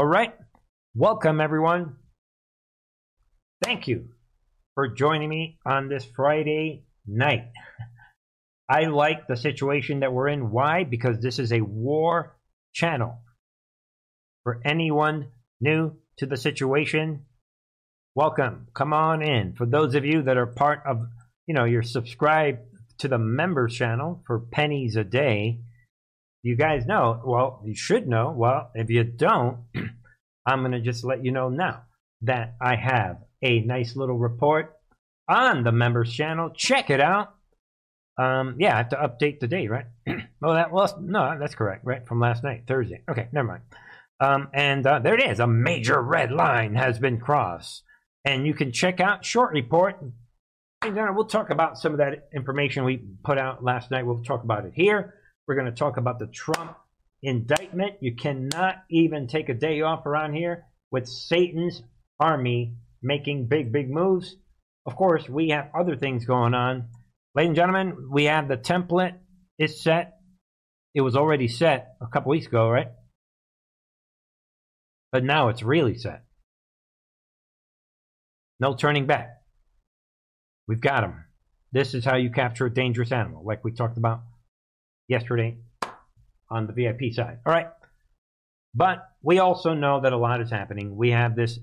All right. Welcome, everyone. Thank you for joining me on this Friday night. I like the situation that we're in. Why? Because this is a war channel. For anyone new to the situation, welcome. Come on in. For those of you that are part of, you know, you're subscribed to the members channel for pennies a day, you guys know, well, you should know. Well, if you don't, I'm going to just let you know now that I have a nice little report on the members channel. Check it out. Um, yeah, I have to update the date, right? well, that was no, that's correct, right? From last night, Thursday. Okay, never mind. Um, and uh, there it is. A major red line has been crossed, and you can check out short report. And then we'll talk about some of that information we put out last night. We'll talk about it here. We're going to talk about the Trump indictment. You cannot even take a day off around here with Satan's army making big, big moves. Of course, we have other things going on. Ladies and gentlemen, we have the template is set. It was already set a couple weeks ago, right? But now it's really set. No turning back. We've got them. This is how you capture a dangerous animal, like we talked about yesterday on the VIP side. All right. But we also know that a lot is happening. We have this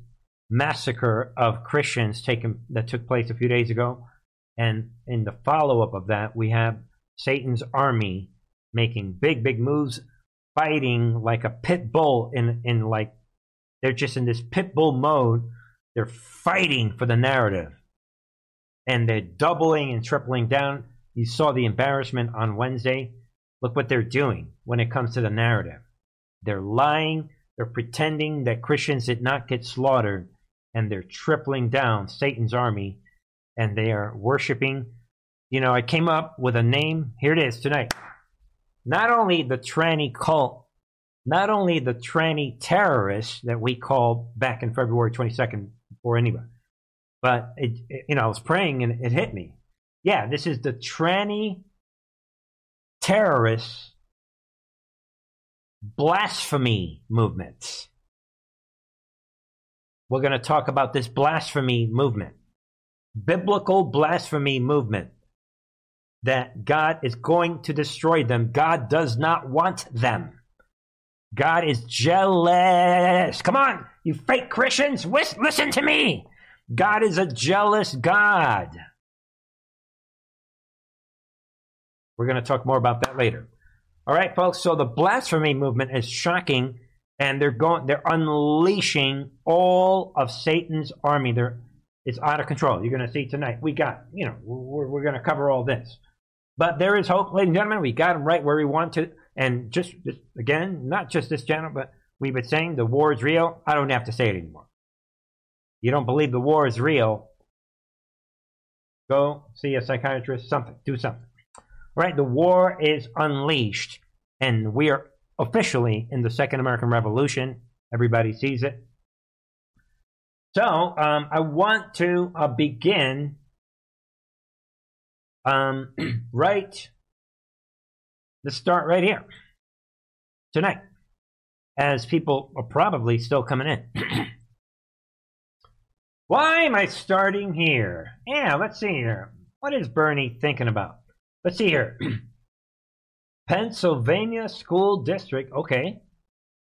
massacre of Christians taken that took place a few days ago, and in the follow up of that, we have Satan's army making big, big moves, fighting like a pit bull in in like they're just in this pit bull mode. They're fighting for the narrative, and they're doubling and tripling down. You saw the embarrassment on Wednesday. Look what they're doing when it comes to the narrative. They're lying. They're pretending that Christians did not get slaughtered and they're tripling down Satan's army and they are worshiping. You know, I came up with a name. Here it is tonight. Not only the tranny cult, not only the tranny terrorists that we called back in February 22nd before anybody, but it, it, you know, I was praying and it hit me. Yeah, this is the tranny terrorists blasphemy movements. We're going to talk about this blasphemy movement, biblical blasphemy movement, that God is going to destroy them. God does not want them. God is jealous. Come on, you fake Christians, listen to me. God is a jealous God. We're going to talk more about that later. All right, folks. So the blasphemy movement is shocking and they're going they're unleashing all of satan's army. They're it's out of control. You're going to see tonight we got you know we're, we're going to cover all this. But there is hope ladies and gentlemen. We got them right where we want to. And just, just again not just this channel but we've been saying the war is real. I don't have to say it anymore. You don't believe the war is real? Go see a psychiatrist something do something right the war is unleashed and we are officially in the Second American Revolution. Everybody sees it. So um, I want to uh, begin um, right. Let's start right here tonight, as people are probably still coming in. Why am I starting here? Yeah, let's see here. What is Bernie thinking about? Let's see here. Pennsylvania School District. Okay.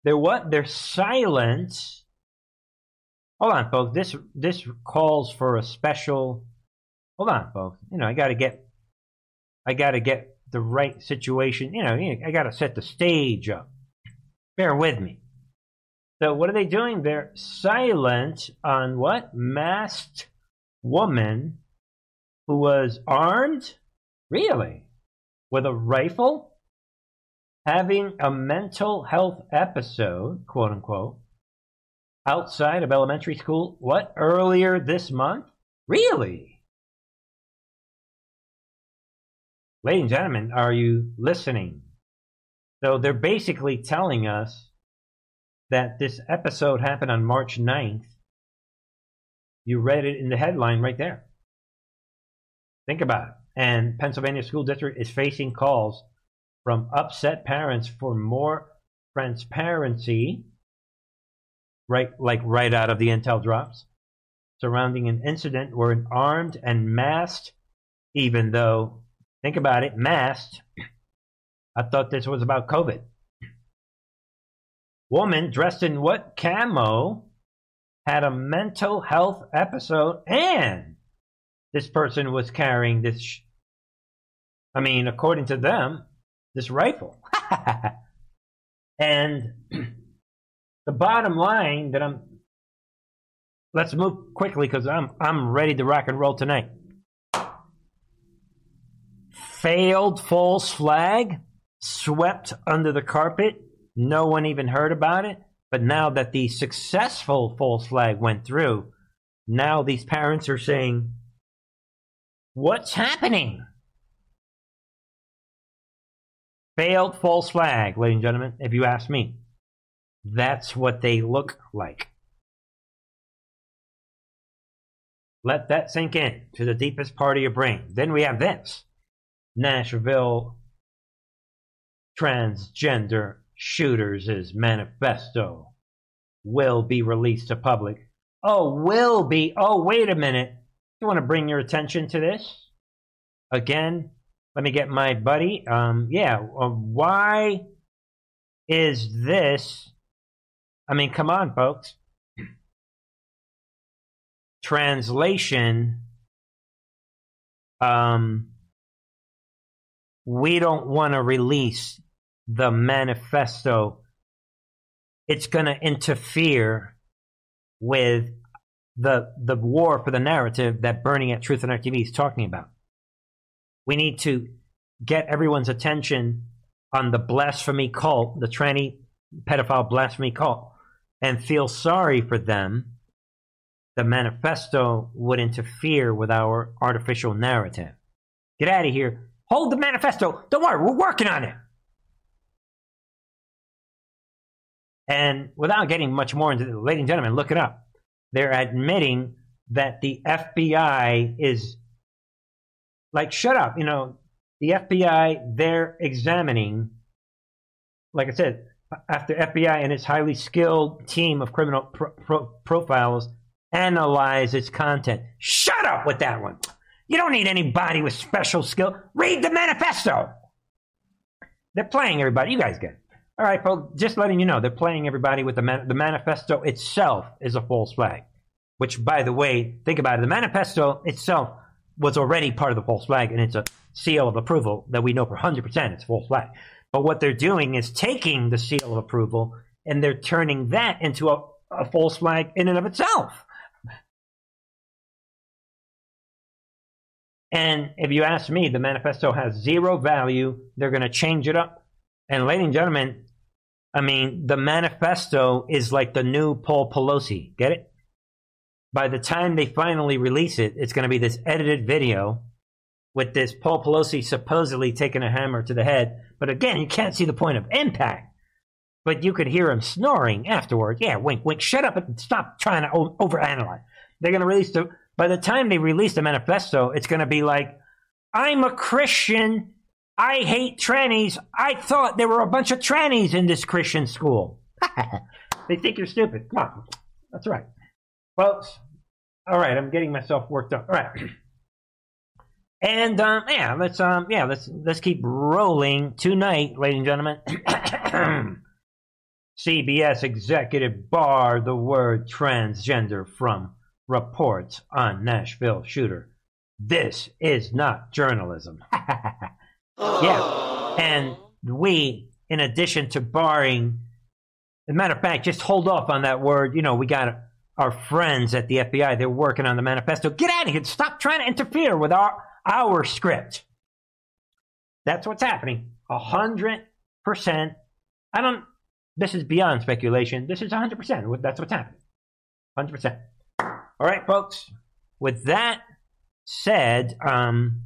They're what? They're silent. Hold on, folks. This this calls for a special. Hold on, folks. You know, I got to get. I got to get the right situation. You know, I got to set the stage up. Bear with me. So, what are they doing? They're silent on what? Masked woman who was armed? Really? With a rifle? having a mental health episode, quote unquote, outside of elementary school, what, earlier this month? Really? Ladies and gentlemen, are you listening? So they're basically telling us that this episode happened on March 9th. You read it in the headline right there. Think about it. And Pennsylvania School District is facing calls from upset parents for more transparency right, like right out of the intel drops, surrounding an incident where an armed and masked, even though, think about it, masked. I thought this was about COVID. Woman dressed in what camo had a mental health episode and this person was carrying this I mean, according to them, this rifle. and the bottom line that I'm let's move quickly because I'm I'm ready to rock and roll tonight. Failed false flag, swept under the carpet. No one even heard about it. But now that the successful false flag went through, now these parents are saying, What's happening? Failed false flag, ladies and gentlemen, if you ask me. That's what they look like. Let that sink in to the deepest part of your brain. Then we have this Nashville transgender shooters' manifesto will be released to public. Oh, will be. Oh, wait a minute. You want to bring your attention to this? Again, let me get my buddy. Um, yeah, uh, why is this? I mean, come on, folks. Translation. Um, we don't want to release the manifesto. It's going to interfere with the the war for the narrative that Bernie at Truth and Art TV is talking about. We need to get everyone's attention on the blasphemy cult, the tranny pedophile blasphemy cult, and feel sorry for them. The manifesto would interfere with our artificial narrative. Get out of here. Hold the manifesto. Don't worry, we're working on it. And without getting much more into it, ladies and gentlemen, look it up. They're admitting that the FBI is like, shut up. You know, the FBI, they're examining, like I said, after FBI and its highly skilled team of criminal pro- pro- profiles analyze its content. Shut up with that one. You don't need anybody with special skill. Read the manifesto. They're playing everybody. You guys get it. All right, folks, just letting you know, they're playing everybody with the, man- the manifesto itself is a false flag. Which, by the way, think about it. The manifesto itself was already part of the false flag, and it's a seal of approval that we know for 100% it's false flag. But what they're doing is taking the seal of approval and they're turning that into a, a false flag in and of itself. And if you ask me, the manifesto has zero value. They're going to change it up. And, ladies and gentlemen, I mean, the manifesto is like the new Paul Pelosi. Get it? By the time they finally release it, it's going to be this edited video with this Paul Pelosi supposedly taking a hammer to the head. But again, you can't see the point of impact. But you could hear him snoring afterwards. Yeah, wink, wink. Shut up and stop trying to overanalyze. They're going to release the. By the time they release the manifesto, it's going to be like, "I'm a Christian I hate trannies. I thought there were a bunch of trannies in this Christian school. they think you're stupid. Come on. That's right. Folks, all right, I'm getting myself worked up. All right. And um, yeah, let's um, yeah, let's let's keep rolling tonight, ladies and gentlemen. CBS executive bar the word transgender from reports on Nashville shooter. This is not journalism. Yeah. And we, in addition to barring, as a matter of fact, just hold off on that word. You know, we got our friends at the FBI. They're working on the manifesto. Get out of here. Stop trying to interfere with our, our script. That's what's happening. A hundred percent. I don't, this is beyond speculation. This is a hundred percent. That's what's happening. Hundred percent. All right, folks. With that said, um,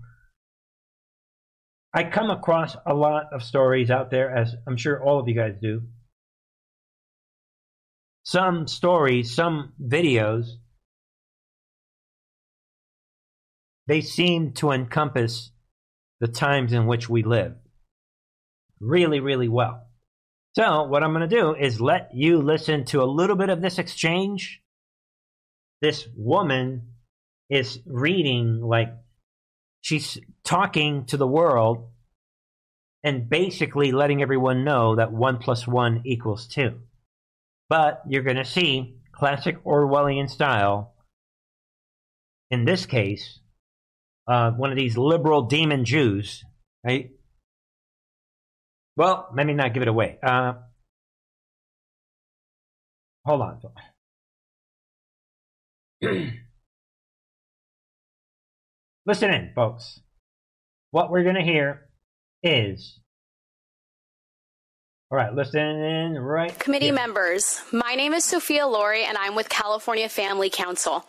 I come across a lot of stories out there, as I'm sure all of you guys do. Some stories, some videos, they seem to encompass the times in which we live really, really well. So, what I'm going to do is let you listen to a little bit of this exchange. This woman is reading, like, she's talking to the world and basically letting everyone know that 1 plus 1 equals 2. But you're going to see classic Orwellian style. In this case, uh, one of these liberal demon Jews, right? Well, let me not give it away. Uh, hold on. Listen in, folks. What we're going to hear is. All right, listen in, right? Committee here. members, my name is Sophia Lorey and I'm with California Family Council.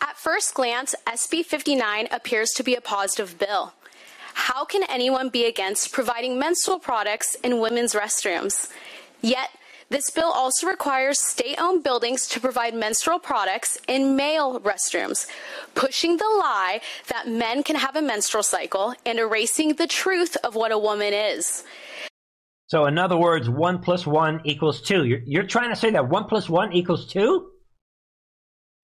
At first glance, SB 59 appears to be a positive bill. How can anyone be against providing menstrual products in women's restrooms? Yet, this bill also requires state owned buildings to provide menstrual products in male restrooms, pushing the lie that men can have a menstrual cycle and erasing the truth of what a woman is. So, in other words, 1 plus 1 equals 2. You're, you're trying to say that 1 plus 1 equals 2?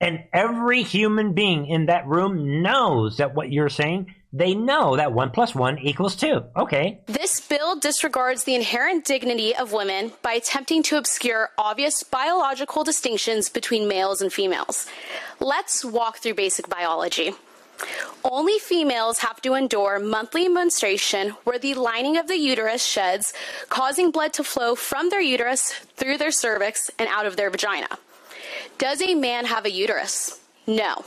And every human being in that room knows that what you're saying they know that 1 plus 1 equals 2. Okay. This bill disregards the inherent dignity of women by attempting to obscure obvious biological distinctions between males and females. Let's walk through basic biology. Only females have to endure monthly menstruation where the lining of the uterus sheds, causing blood to flow from their uterus through their cervix and out of their vagina. Does a man have a uterus? No.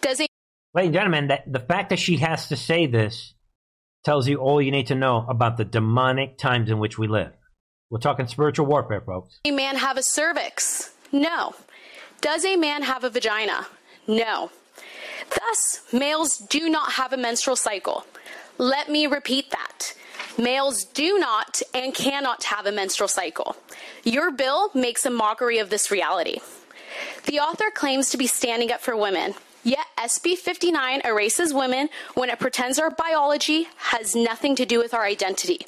Does a Ladies and gentlemen, that the fact that she has to say this tells you all you need to know about the demonic times in which we live. We're talking spiritual warfare, folks. a man have a cervix? No. Does a man have a vagina? No. Thus, males do not have a menstrual cycle. Let me repeat that. Males do not and cannot have a menstrual cycle. Your bill makes a mockery of this reality. The author claims to be standing up for women, Yet SB 59 erases women when it pretends our biology has nothing to do with our identity.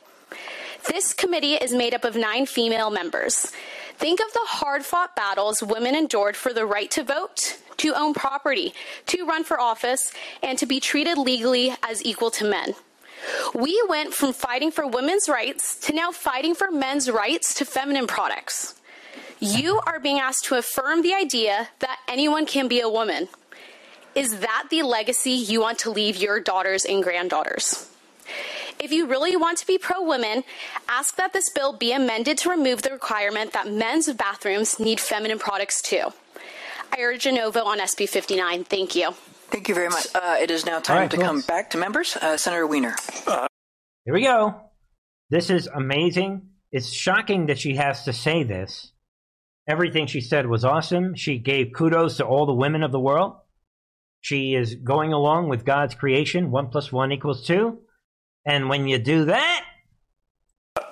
This committee is made up of nine female members. Think of the hard fought battles women endured for the right to vote, to own property, to run for office, and to be treated legally as equal to men. We went from fighting for women's rights to now fighting for men's rights to feminine products. You are being asked to affirm the idea that anyone can be a woman. Is that the legacy you want to leave your daughters and granddaughters? If you really want to be pro women, ask that this bill be amended to remove the requirement that men's bathrooms need feminine products too. I urge a no vote on SB 59. Thank you. Thank you very much. Uh, it is now time right, to come back to members. Uh, Senator Wiener. Here we go. This is amazing. It's shocking that she has to say this. Everything she said was awesome. She gave kudos to all the women of the world. She is going along with God's creation. One plus one equals two. And when you do that,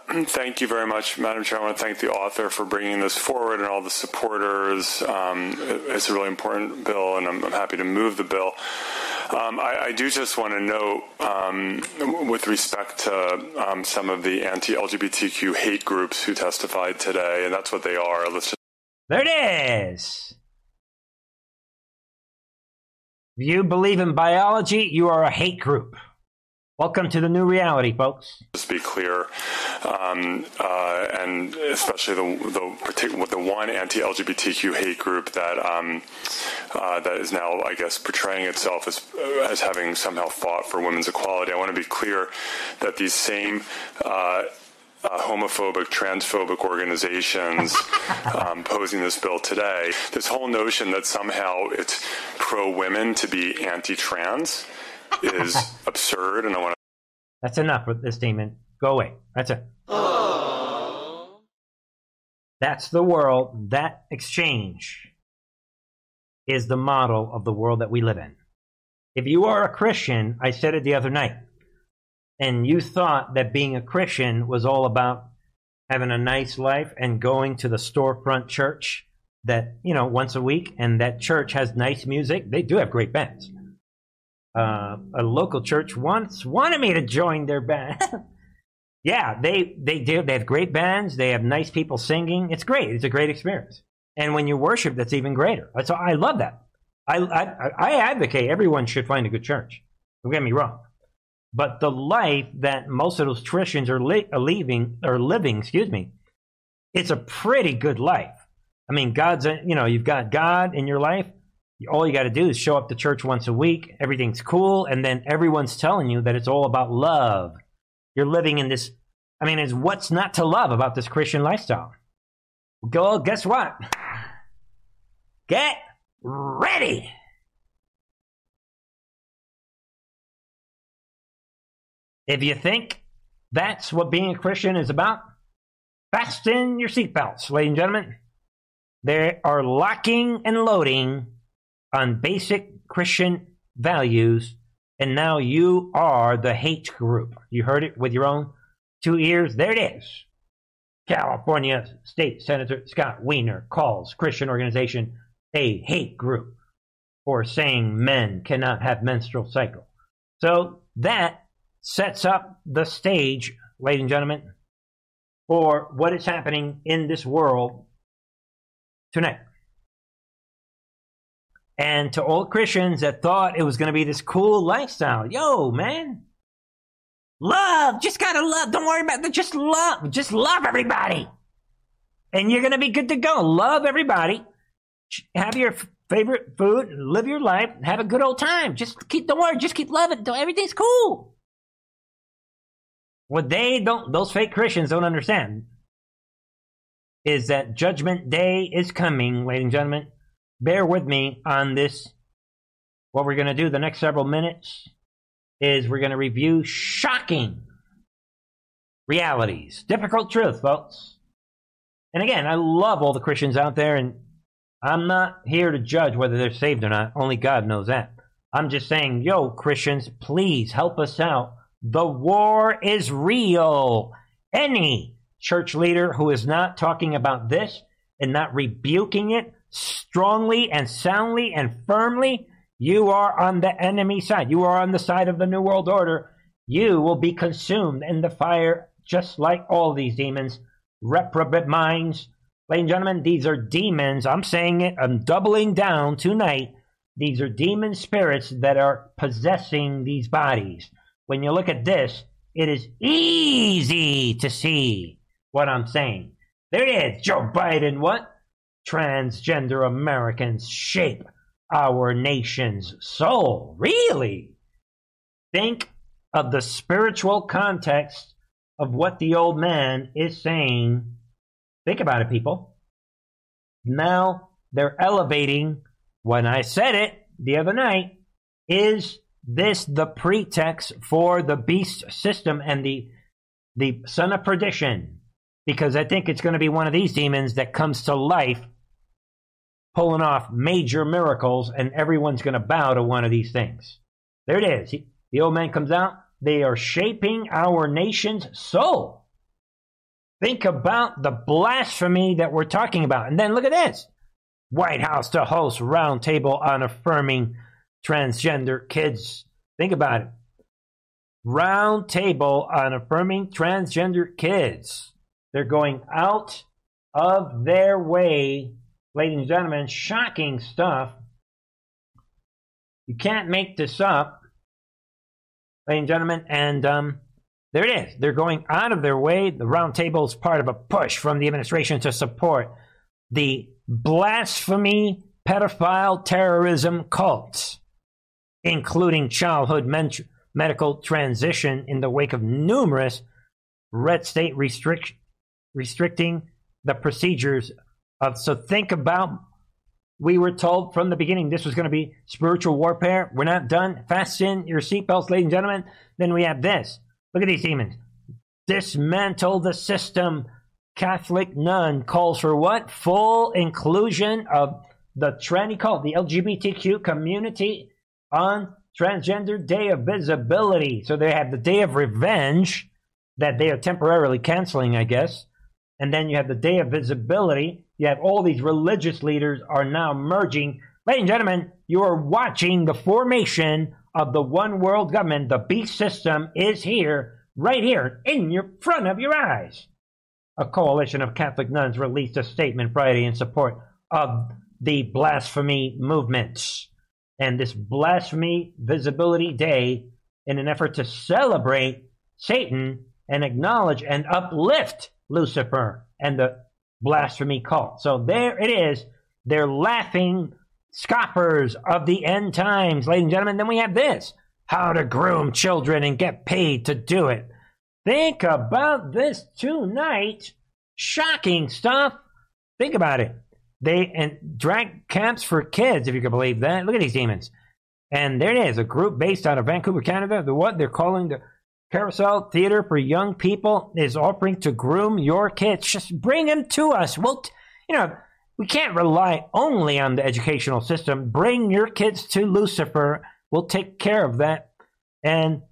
Thank you very much, Madam Chair. I want to thank the author for bringing this forward and all the supporters. Um, it's a really important bill, and I'm, I'm happy to move the bill. Um, I, I, do just want to note, um, with respect to um, some of the anti-LGBTQ hate groups who testified today, and that's what they are. Let's just there it is. If you believe in biology, you are a hate group. Welcome to the new reality, folks. Just be clear, um, uh, and especially the the, the one anti-LGBTQ hate group that um, uh, that is now, I guess, portraying itself as as having somehow fought for women's equality. I want to be clear that these same uh, uh, homophobic, transphobic organizations um, posing this bill today. This whole notion that somehow it's pro women to be anti trans is absurd, and I want to. That's enough with this statement. Go away. That's it. That's the world. That exchange is the model of the world that we live in. If you are a Christian, I said it the other night, and you thought that being a Christian was all about having a nice life and going to the storefront church that, you know, once a week, and that church has nice music, they do have great bands. Uh, a local church once wanted me to join their band. yeah, they they do. They have great bands. They have nice people singing. It's great. It's a great experience. And when you worship, that's even greater. So I love that. I I, I advocate everyone should find a good church. Don't get me wrong. But the life that most of those Christians are, li- are leaving or living, excuse me, it's a pretty good life. I mean, God's, a, you know, you've got God in your life. All you got to do is show up to church once a week. Everything's cool. And then everyone's telling you that it's all about love. You're living in this. I mean, is what's not to love about this Christian lifestyle? Go, guess what? Get ready. If you think that's what being a Christian is about, fasten your seatbelts, ladies and gentlemen. They are locking and loading on basic Christian values, and now you are the hate group. You heard it with your own two ears. There it is. California State Senator Scott Wiener calls Christian organization a hate group for saying men cannot have menstrual cycle. So that sets up the stage, ladies and gentlemen, for what is happening in this world tonight. And to all Christians that thought it was going to be this cool lifestyle, yo, man, love, just gotta love. Don't worry about that. Just love, just love everybody. And you're going to be good to go. Love everybody. Have your favorite food, live your life, have a good old time. Just keep, don't worry, just keep loving. Everything's cool. What they don't, those fake Christians don't understand is that Judgment Day is coming, ladies and gentlemen. Bear with me on this. What we're going to do the next several minutes is we're going to review shocking realities, difficult truth, folks. And again, I love all the Christians out there, and I'm not here to judge whether they're saved or not. Only God knows that. I'm just saying, yo, Christians, please help us out the war is real. Any church leader who is not talking about this and not rebuking it strongly and soundly and firmly, you are on the enemy side. You are on the side of the New World Order. You will be consumed in the fire just like all these demons. Reprobate minds. Ladies and gentlemen, these are demons. I'm saying it. I'm doubling down tonight. These are demon spirits that are possessing these bodies when you look at this, it is easy to see what I'm saying. There it is, Joe Biden. What? Transgender Americans shape our nation's soul. Really? Think of the spiritual context of what the old man is saying. Think about it, people. Now they're elevating, when I said it the other night, is this the pretext for the beast system and the the son of perdition because i think it's going to be one of these demons that comes to life pulling off major miracles and everyone's going to bow to one of these things there it is he, the old man comes out they are shaping our nation's soul think about the blasphemy that we're talking about and then look at this white house to host roundtable on affirming transgender kids. Think about it. Round table on affirming transgender kids. They're going out of their way, ladies and gentlemen, shocking stuff. You can't make this up, ladies and gentlemen. And um, there it is. They're going out of their way. The roundtable is part of a push from the administration to support the blasphemy, pedophile, terrorism cults including childhood men- medical transition in the wake of numerous red state restrict- restricting the procedures of. So think about. We were told from the beginning this was going to be spiritual warfare. We're not done. Fasten your seatbelts, ladies and gentlemen. Then we have this. Look at these demons. Dismantle the system. Catholic nun calls for what? Full inclusion of the tranny cult, the LGBTQ community on Transgender Day of Visibility. So they have the Day of Revenge that they are temporarily canceling, I guess. And then you have the Day of Visibility. You have all these religious leaders are now merging. Ladies and gentlemen, you are watching the formation of the one world government. The beast system is here. right here in your front of your eyes. A coalition of Catholic nuns released a statement Friday in support of the blasphemy movement and this Blasphemy Visibility Day in an effort to celebrate Satan and acknowledge and uplift Lucifer and the blasphemy cult. So there it is. They're laughing scoffers of the end times, ladies and gentlemen. Then we have this how to groom children and get paid to do it. Think about this tonight. Shocking stuff. Think about it. They and drag camps for kids, if you can believe that. Look at these demons. And there it is, a group based out of Vancouver, Canada. The what they're calling the Carousel Theater for Young People is offering to groom your kids. Just bring them to us. We'll, t- you know, we can't rely only on the educational system. Bring your kids to Lucifer. We'll take care of that. And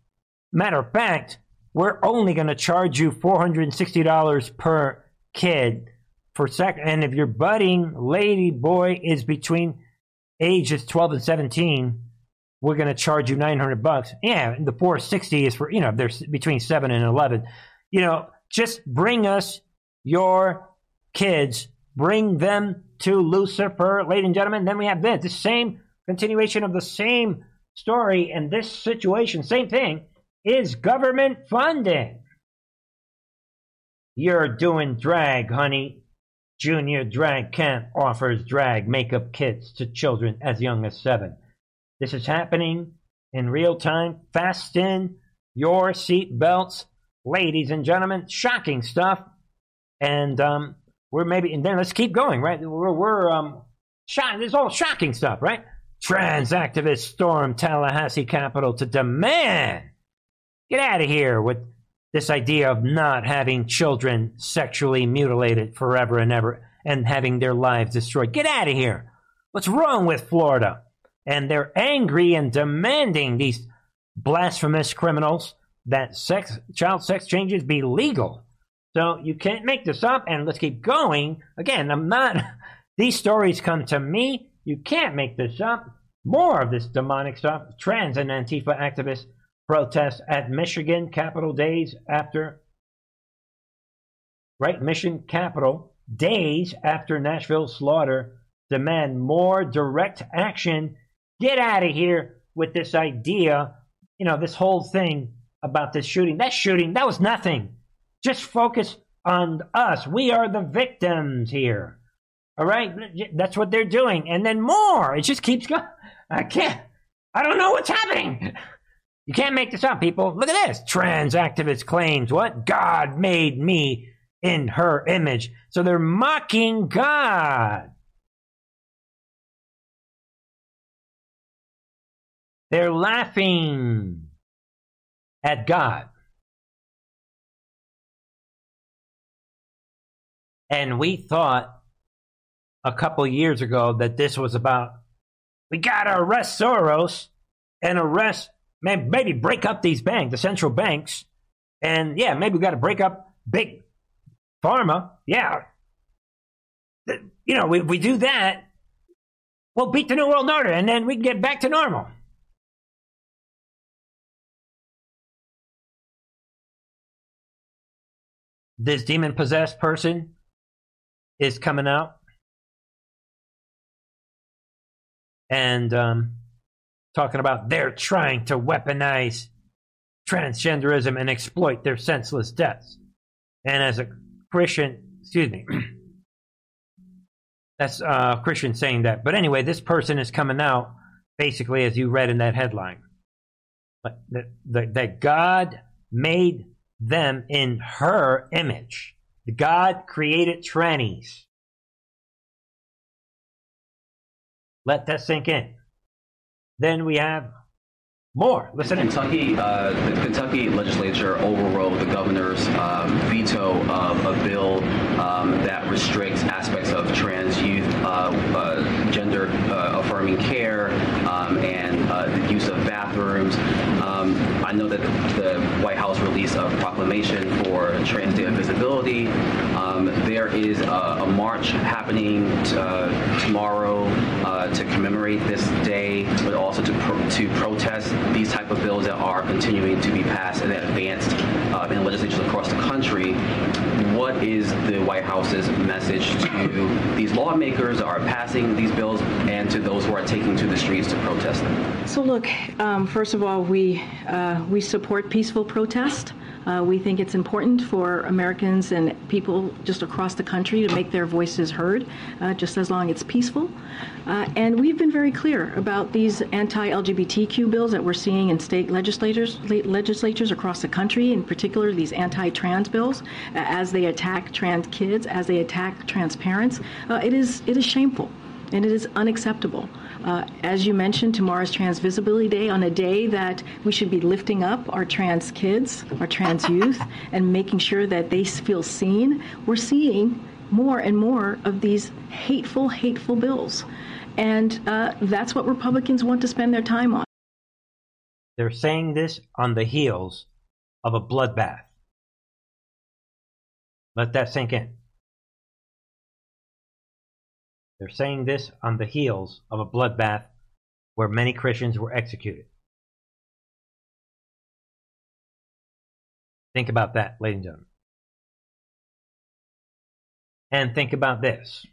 matter of fact, we're only going to charge you $460 per kid for sec. And if your budding lady boy is between ages 12 and 17, we're going to charge you 900 bucks. Yeah, the 460 is for, you know, they're between 7 and 11. You know, just bring us your kids, bring them to Lucifer, ladies and gentlemen. Then we have this, the same continuation of the same story and this situation, same thing, is government funding. You're doing drag, honey. Junior Drag Camp offers drag makeup kits to children as young as seven. This is happening in real time. Fasten your seat belts, ladies and gentlemen. Shocking stuff. And um, we're maybe, and then let's keep going, right? We're, we're um, this is all shocking stuff, right? Trans activists storm Tallahassee Capitol to demand get out of here with this idea of not having children sexually mutilated forever and ever and having their lives destroyed. Get out of here. What's wrong with Florida? And they're angry and demanding these blasphemous criminals that sex child sex changes be legal. So you can't make this up and let's keep going. Again, I'm not these stories come to me. You can't make this up. More of this demonic stuff. Trans and Antifa activists protest at Michigan Capitol days after right? Mission Capitol days after Nashville slaughter demand more direct action Get out of here with this idea, you know, this whole thing about this shooting. That shooting, that was nothing. Just focus on us. We are the victims here. All right? That's what they're doing. And then more. It just keeps going. I can't. I don't know what's happening. You can't make this up, people. Look at this. Trans activist claims what? God made me in her image. So they're mocking God. They're laughing at God. And we thought a couple years ago that this was about we got to arrest Soros and arrest, maybe break up these banks, the central banks. And yeah, maybe we got to break up big pharma. Yeah. You know, we, we do that, we'll beat the New World Order and then we can get back to normal. This demon possessed person is coming out and um, talking about they're trying to weaponize transgenderism and exploit their senseless deaths. And as a Christian, excuse me, that's a uh, Christian saying that. But anyway, this person is coming out basically as you read in that headline. That, that, that God made them in her image. God created trannies. Let that sink in. Then we have more. Listen Kentucky, uh, the Kentucky legislature overrode the governor's um, veto of a bill um, that restricts aspects of trans youth uh, uh, gender uh, affirming care proclamation for Trans Day of Visibility. Um, there is a, a march happening uh, tomorrow uh, to commemorate this day, but also to, pro- to protest these type of bills that are continuing to be passed and advanced uh, in legislatures across the country. What is the White House's message to these lawmakers that are passing these bills and to those who are taking to the streets to protest them? So look, um, first of all, we uh, we support peaceful protest. Uh, we think it's important for Americans and people just across the country to make their voices heard, uh, just as long as it's peaceful. Uh, and we've been very clear about these anti-LGBTQ bills that we're seeing in state legislators, legislatures across the country, in particular these anti-trans bills, as they attack trans kids, as they attack trans parents. Uh, it is it is shameful and it is unacceptable. Uh, as you mentioned, tomorrow's Trans Visibility Day, on a day that we should be lifting up our trans kids, our trans youth, and making sure that they feel seen. We're seeing more and more of these hateful, hateful bills. And uh, that's what Republicans want to spend their time on. They're saying this on the heels of a bloodbath. Let that sink in. They're saying this on the heels of a bloodbath where many Christians were executed. Think about that, ladies and gentlemen. And think about this.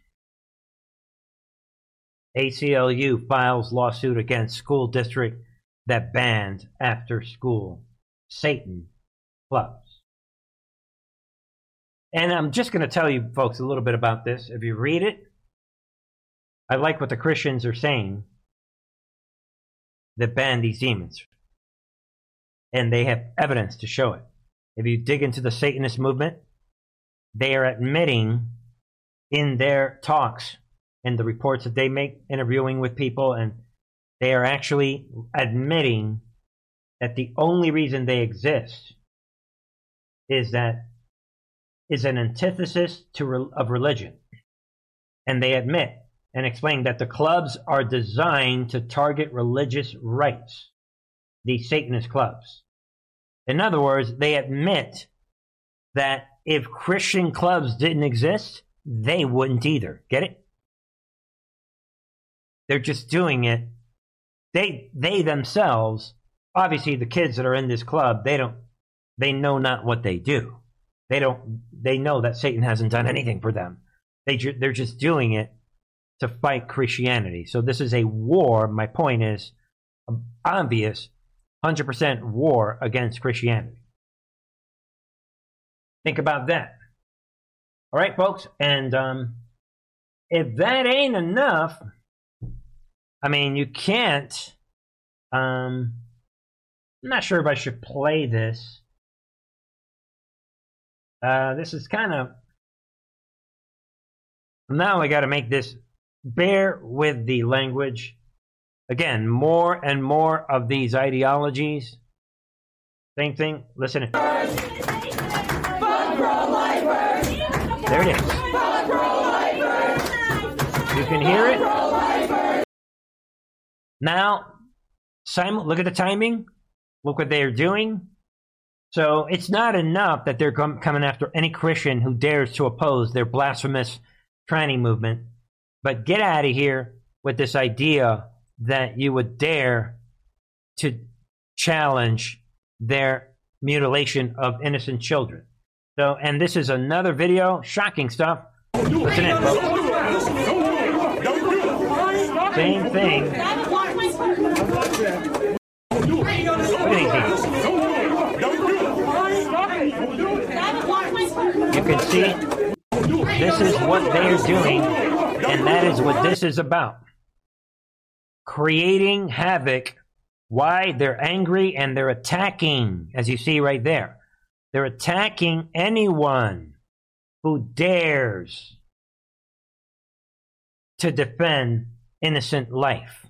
ACLU files lawsuit against school district that bans after school Satan clubs. And I'm just going to tell you folks a little bit about this. If you read it, I like what the Christians are saying that ban these demons. And they have evidence to show it. If you dig into the Satanist movement, they are admitting in their talks and the reports that they make interviewing with people, and they are actually admitting that the only reason they exist is that is an antithesis to of religion. And they admit and explained that the clubs are designed to target religious rights, the Satanist clubs. In other words, they admit that if Christian clubs didn't exist, they wouldn't either. Get it? They're just doing it. They they themselves, obviously the kids that are in this club, they don't they know not what they do. They don't they know that Satan hasn't done anything for them. They they're just doing it to fight Christianity. So this is a war. My point is obvious 100% war against Christianity. Think about that. All right, folks. And um, if that ain't enough, I mean, you can't. Um, I'm not sure if I should play this. Uh, this is kind of. Now I got to make this bear with the language. Again, more and more of these ideologies. Same thing. Listen. There it is. You can hear it. Now, Simon, look at the timing. Look what they are doing. So it's not enough that they're com- coming after any Christian who dares to oppose their blasphemous tranny movement. But get out of here with this idea that you would dare to challenge their mutilation of innocent children. So, and this is another video, shocking stuff. Listen in. Same thing. You can see this is what they're doing and that is what this is about creating havoc. Why? They're angry and they're attacking, as you see right there. They're attacking anyone who dares to defend innocent life.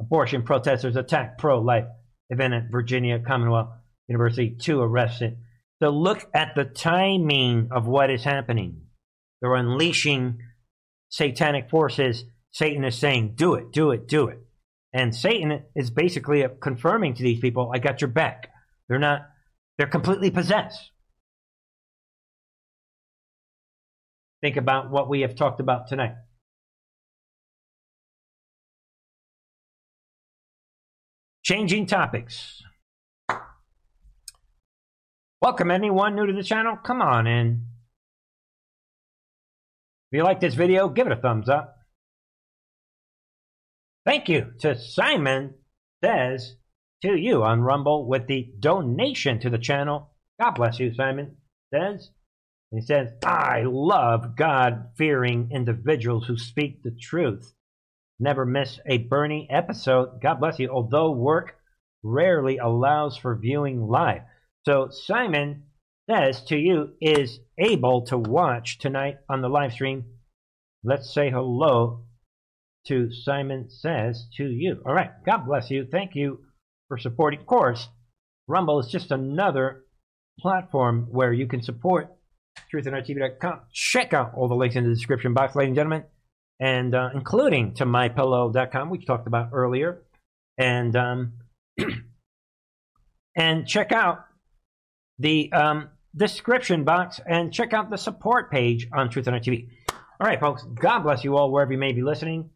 Abortion protesters attack pro life event at Virginia Commonwealth University, two arrested. So look at the timing of what is happening. They're unleashing satanic forces, Satan is saying, do it, do it, do it. And Satan is basically confirming to these people, I got your back. They're not, they're completely possessed. Think about what we have talked about tonight. Changing topics. Welcome anyone new to the channel. Come on in. If you like this video, give it a thumbs up. Thank you to Simon Says to you on Rumble with the donation to the channel. God bless you, Simon Says. He says, I love God fearing individuals who speak the truth. Never miss a Bernie episode. God bless you. Although work rarely allows for viewing live. So Simon says to you is able to watch tonight on the live stream. Let's say hello to Simon says to you. All right. God bless you. Thank you for supporting. Of course, Rumble is just another platform where you can support truthandarttv.com. Check out all the links in the description box, ladies and gentlemen, and uh, including to mypillow.com, which we talked about earlier, and um, and check out the um, description box and check out the support page on Truth and TV. All right, folks. God bless you all wherever you may be listening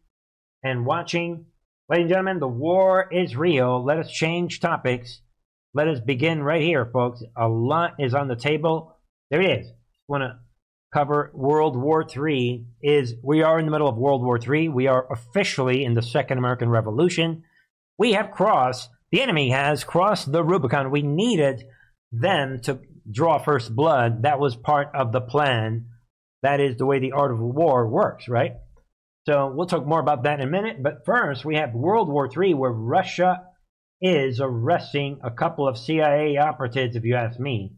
and watching. Ladies and gentlemen, the war is real. Let us change topics. Let us begin right here, folks. A lot is on the table. There it is. Want to cover World War III? Is we are in the middle of World War III. We are officially in the Second American Revolution. We have crossed. The enemy has crossed the Rubicon. We needed them to draw first blood. That was part of the plan. That is the way the art of war works, right? So we'll talk more about that in a minute. But first, we have World War III, where Russia is arresting a couple of CIA operatives, if you ask me.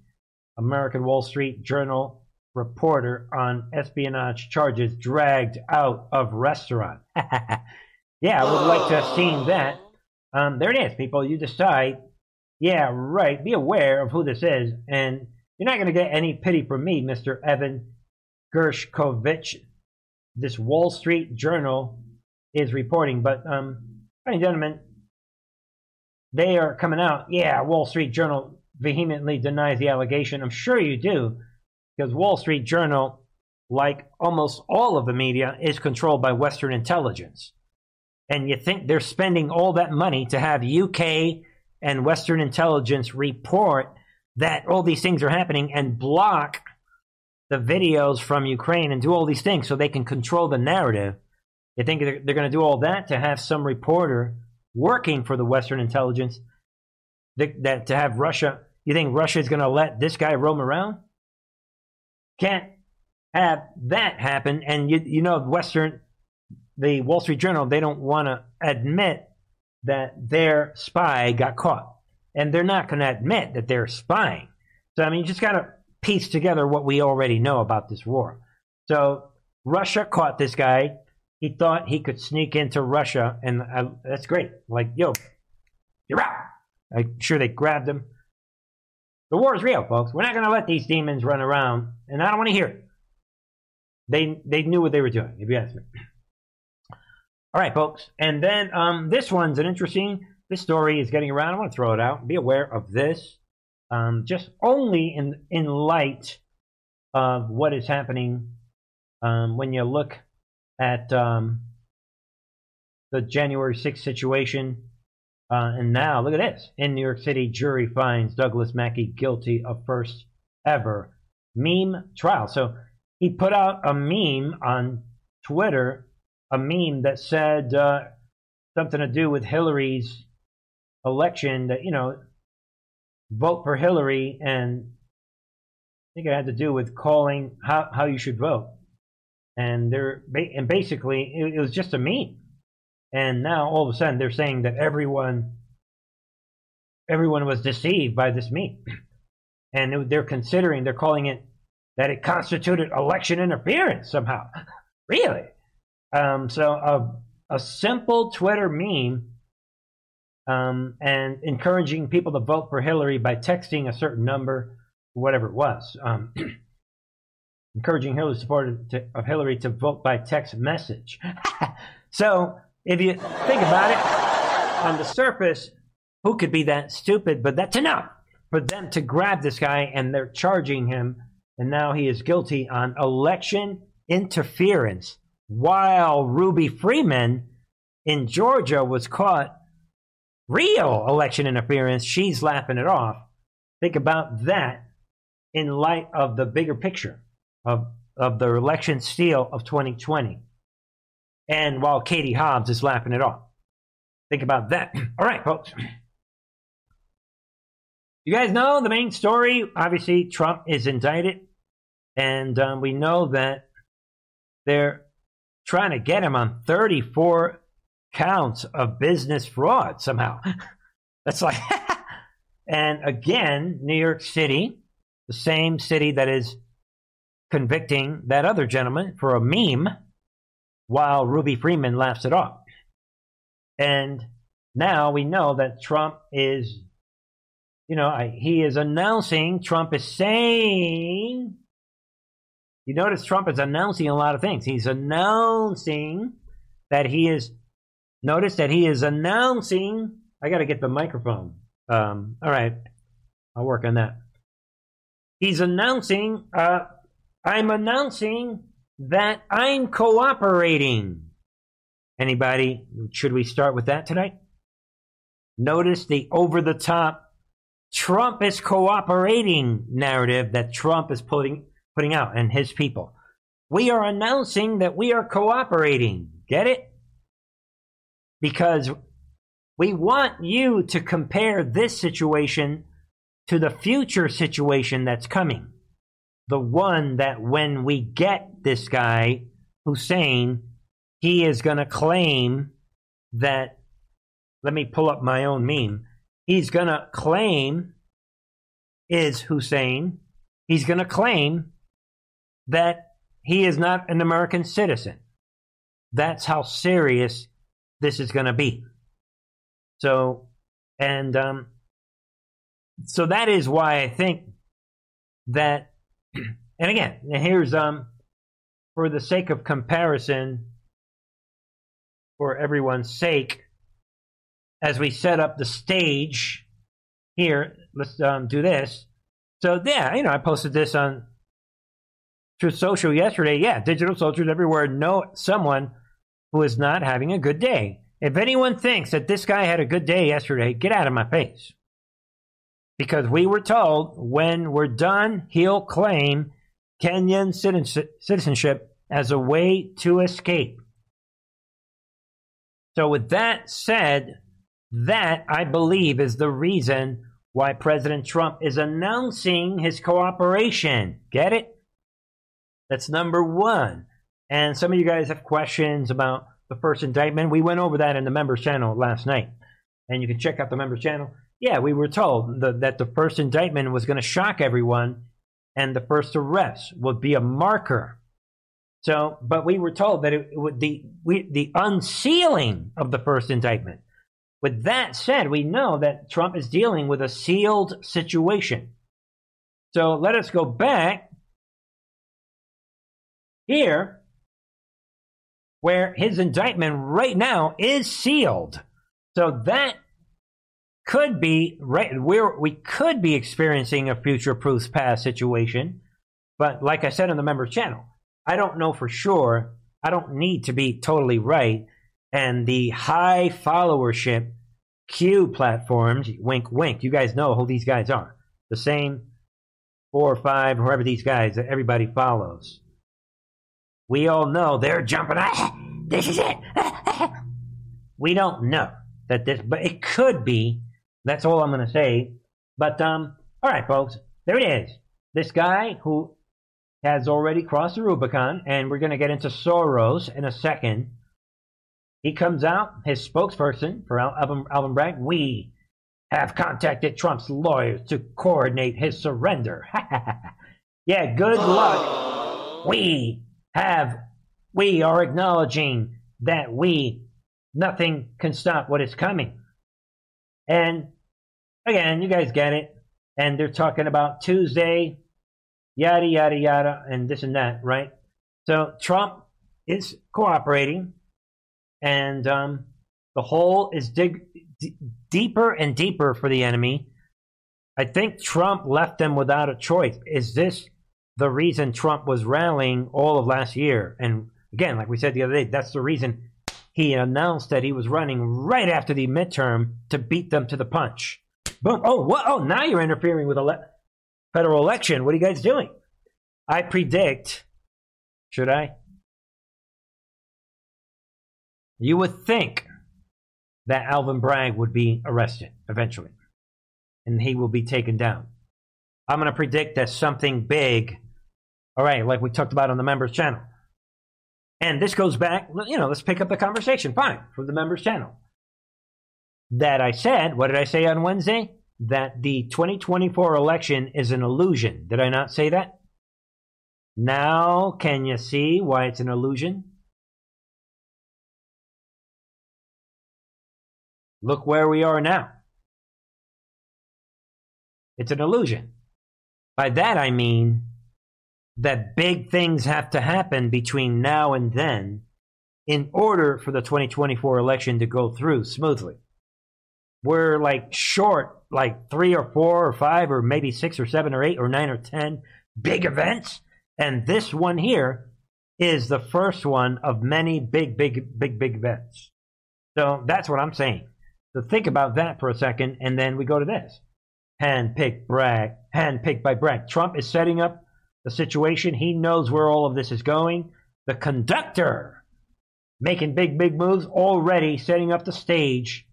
American Wall Street Journal reporter on espionage charges dragged out of restaurant. yeah, I would like to have seen that. Um, there it is, people. You decide. Yeah, right. Be aware of who this is, and you're not going to get any pity from me, Mr. Evan Gershkovich. This Wall Street Journal is reporting, but um, ladies and gentlemen, they are coming out. Yeah, Wall Street Journal vehemently denies the allegation. I'm sure you do, because Wall Street Journal, like almost all of the media, is controlled by Western intelligence. And you think they're spending all that money to have UK and Western intelligence report that all these things are happening and block the videos from Ukraine and do all these things so they can control the narrative. You think they're, they're going to do all that to have some reporter working for the Western intelligence that, that to have Russia? You think Russia is going to let this guy roam around? Can't have that happen. And you, you know, Western, the Wall Street Journal, they don't want to admit that their spy got caught. And they're not going to admit that they're spying. So, I mean, you just got to piece together what we already know about this war. So, Russia caught this guy. He thought he could sneak into Russia, and uh, that's great. Like, yo, you're out. I'm sure they grabbed him. The war is real, folks. We're not going to let these demons run around, and I don't want to hear it. They they knew what they were doing, if you ask me. All right, folks. And then um, this one's an interesting. This story is getting around. I want to throw it out. Be aware of this. Um, just only in in light of what is happening um, when you look at um, the January 6th situation. Uh, and now, look at this. In New York City, jury finds Douglas Mackey guilty of first ever meme trial. So he put out a meme on Twitter a meme that said uh, something to do with Hillary's election that, you know, vote for Hillary and I think it had to do with calling how, how you should vote. And they're and basically it, it was just a meme. And now all of a sudden they're saying that everyone everyone was deceived by this meme. And they're considering they're calling it that it constituted election interference somehow. really? Um, so a, a simple Twitter meme um, and encouraging people to vote for Hillary by texting a certain number, whatever it was. Um, encouraging Hillary supporters to, of Hillary to vote by text message. so if you think about it, on the surface, who could be that stupid? But that's enough for them to grab this guy and they're charging him, and now he is guilty on election interference while Ruby Freeman in Georgia was caught real election interference, she's laughing it off. Think about that in light of the bigger picture of of the election steal of 2020. And while Katie Hobbs is laughing it off. Think about that. All right, folks. You guys know the main story. Obviously, Trump is indicted, and um, we know that they're trying to get him on 34 counts of business fraud somehow. That's like, and again, New York City, the same city that is convicting that other gentleman for a meme while Ruby Freeman laughs it off. And now we know that Trump is, you know, I, he is announcing, Trump is saying, you notice Trump is announcing a lot of things. He's announcing that he is, notice that he is announcing, I got to get the microphone. Um, all right, I'll work on that. He's announcing, uh, I'm announcing that I'm cooperating. Anybody, should we start with that tonight? Notice the over the top Trump is cooperating narrative that Trump is putting putting out and his people. We are announcing that we are cooperating. Get it? Because we want you to compare this situation to the future situation that's coming. The one that when we get this guy, Hussein, he is going to claim that, let me pull up my own meme. He's going to claim, is Hussein, he's going to claim that he is not an American citizen. That's how serious this is going to be. So, and um, so that is why I think that, and again, here's um, for the sake of comparison, for everyone's sake, as we set up the stage here, let's um, do this. So yeah, you know, I posted this on Truth Social yesterday. Yeah, digital soldiers everywhere know someone who is not having a good day. If anyone thinks that this guy had a good day yesterday, get out of my face. Because we were told when we're done, he'll claim Kenyan citizenship as a way to escape. So, with that said, that I believe is the reason why President Trump is announcing his cooperation. Get it? That's number one. And some of you guys have questions about the first indictment. We went over that in the members channel last night. And you can check out the members channel. Yeah, we were told the, that the first indictment was going to shock everyone and the first arrest would be a marker. So, but we were told that it, would the we, the unsealing of the first indictment. With that said, we know that Trump is dealing with a sealed situation. So let us go back here where his indictment right now is sealed. So that could be right where we could be experiencing a future proofs past situation. But like I said on the members channel, I don't know for sure. I don't need to be totally right. And the high followership Q platforms, wink, wink. You guys know who these guys are. The same four or five, whoever these guys that everybody follows we all know they're jumping. Ah, this is it. we don't know that this, but it could be. That's all I'm going to say. But um, all right, folks, there it is. This guy who has already crossed the Rubicon, and we're going to get into Soros in a second. He comes out, his spokesperson for Alvin, Alvin Bragg. We have contacted Trump's lawyers to coordinate his surrender. yeah, good luck. We have we are acknowledging that we nothing can stop what is coming. And again, you guys get it. And they're talking about Tuesday, yada yada yada, and this and that, right? So Trump is cooperating, and um, the hole is dig d- deeper and deeper for the enemy. I think Trump left them without a choice. Is this the reason Trump was rallying all of last year. And again, like we said the other day, that's the reason he announced that he was running right after the midterm to beat them to the punch. Boom. Oh, what? Oh, now you're interfering with a ele- federal election. What are you guys doing? I predict Should I? You would think that Alvin Bragg would be arrested eventually, and he will be taken down. I'm going to predict that something big, all right, like we talked about on the members channel. And this goes back, you know, let's pick up the conversation. Fine, for the members channel. That I said, what did I say on Wednesday? That the 2024 election is an illusion. Did I not say that? Now, can you see why it's an illusion? Look where we are now. It's an illusion. By that I mean that big things have to happen between now and then in order for the 2024 election to go through smoothly. We're like short, like three or four or five or maybe six or seven or eight or nine or ten big events. And this one here is the first one of many big, big, big, big events. So that's what I'm saying. So think about that for a second, and then we go to this. Handpicked Bragg, handpicked by Bragg. Trump is setting up the situation. He knows where all of this is going. The conductor making big, big moves already, setting up the stage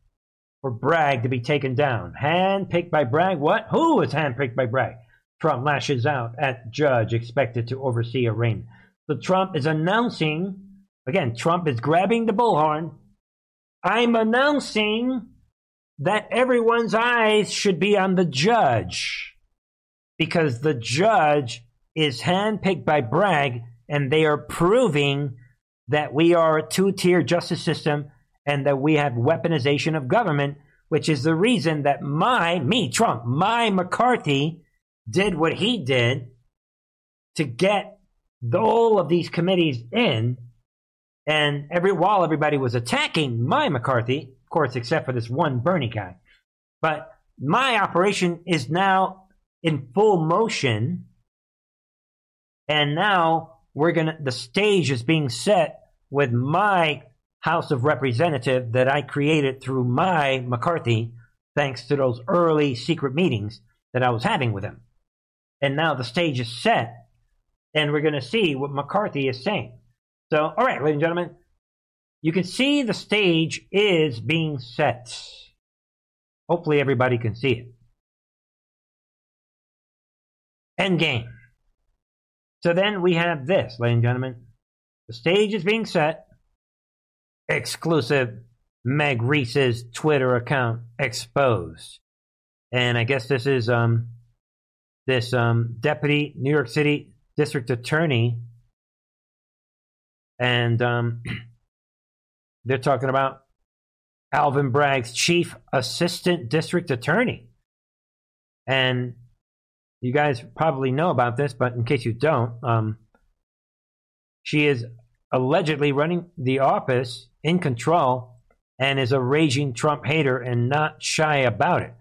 for Bragg to be taken down. Handpicked by Bragg. What? Who is handpicked by Bragg? Trump lashes out at judge expected to oversee a reign. So Trump is announcing, again, Trump is grabbing the bullhorn. I'm announcing that everyone's eyes should be on the judge because the judge is handpicked by Bragg and they are proving that we are a two tier justice system and that we have weaponization of government, which is the reason that my, me, Trump, my McCarthy did what he did to get the, all of these committees in. And every while everybody was attacking my McCarthy, of course, except for this one Bernie guy. But my operation is now in full motion. And now we're going to, the stage is being set with my House of Representative that I created through my McCarthy, thanks to those early secret meetings that I was having with him. And now the stage is set, and we're going to see what McCarthy is saying. So, all right, ladies and gentlemen, you can see the stage is being set. Hopefully, everybody can see it. End game. So then we have this, ladies and gentlemen. The stage is being set. Exclusive Meg Reiss's Twitter account exposed. And I guess this is um this um, deputy New York City district attorney, and um, they're talking about Alvin Bragg's chief assistant district attorney. And you guys probably know about this, but in case you don't, um, she is allegedly running the office in control and is a raging Trump hater and not shy about it.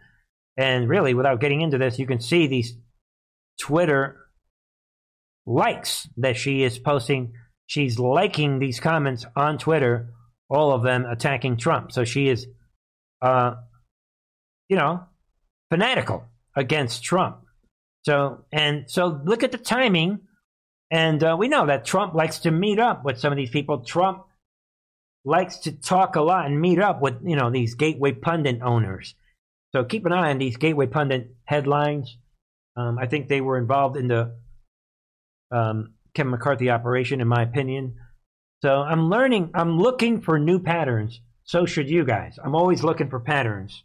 And really, without getting into this, you can see these Twitter likes that she is posting. She's liking these comments on Twitter, all of them attacking Trump. So she is, uh, you know, fanatical against Trump. So, and so look at the timing. And uh, we know that Trump likes to meet up with some of these people. Trump likes to talk a lot and meet up with, you know, these gateway pundit owners. So keep an eye on these gateway pundit headlines. Um, I think they were involved in the um, Kevin McCarthy operation, in my opinion. So I'm learning, I'm looking for new patterns. So should you guys. I'm always looking for patterns.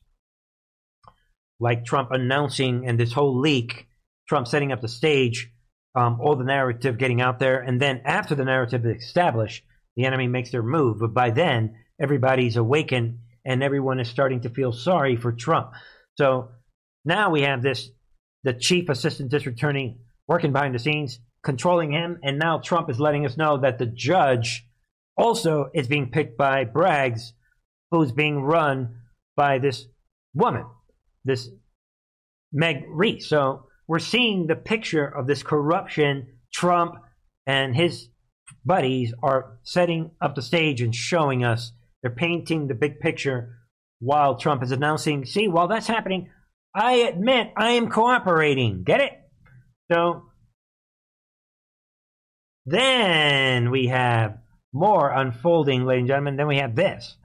Like Trump announcing and this whole leak, Trump setting up the stage, um, all the narrative getting out there. And then after the narrative is established, the enemy makes their move. But by then, everybody's awakened and everyone is starting to feel sorry for Trump. So now we have this the chief assistant district attorney working behind the scenes, controlling him. And now Trump is letting us know that the judge also is being picked by Braggs, who's being run by this woman, this Meg Reiss. So we're seeing the picture of this corruption. Trump and his buddies are setting up the stage and showing us. They're painting the big picture while Trump is announcing, see, while that's happening, I admit I am cooperating. Get it? So Then we have more unfolding, ladies and gentlemen. Then we have this.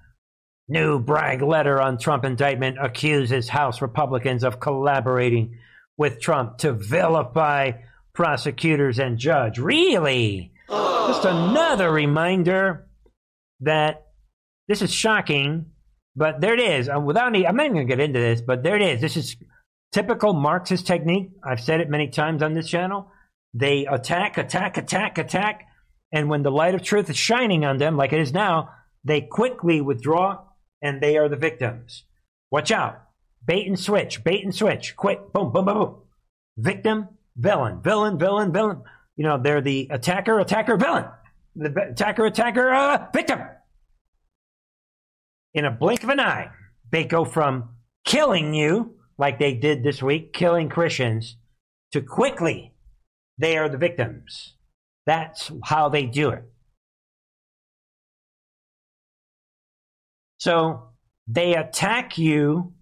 New Bragg letter on Trump indictment accuses House Republicans of collaborating with Trump to vilify prosecutors and judge. Really? Just another reminder that this is shocking, but there it is. Uh, without any, I'm not even going to get into this, but there it is. This is typical Marxist technique. I've said it many times on this channel. They attack, attack, attack, attack, and when the light of truth is shining on them, like it is now, they quickly withdraw and they are the victims. Watch out. Bait and switch, bait and switch. Quick, boom, boom, boom, boom. Victim, villain, villain, villain, villain. You know, they're the attacker, attacker, villain. The attacker, attacker, uh, victim. In a blink of an eye, they go from killing you, like they did this week, killing Christians, to quickly, they are the victims. That's how they do it. So they attack you.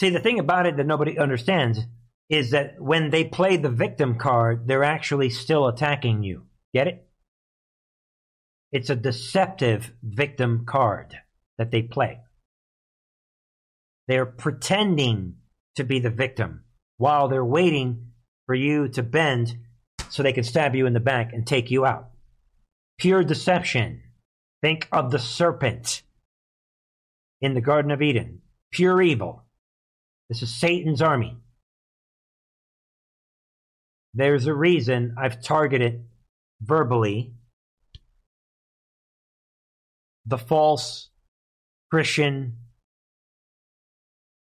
See, the thing about it that nobody understands is that when they play the victim card, they're actually still attacking you. Get it? It's a deceptive victim card that they play. They're pretending to be the victim while they're waiting for you to bend so they can stab you in the back and take you out. Pure deception. Think of the serpent in the Garden of Eden. Pure evil. This is Satan's army. There's a reason I've targeted verbally the false Christian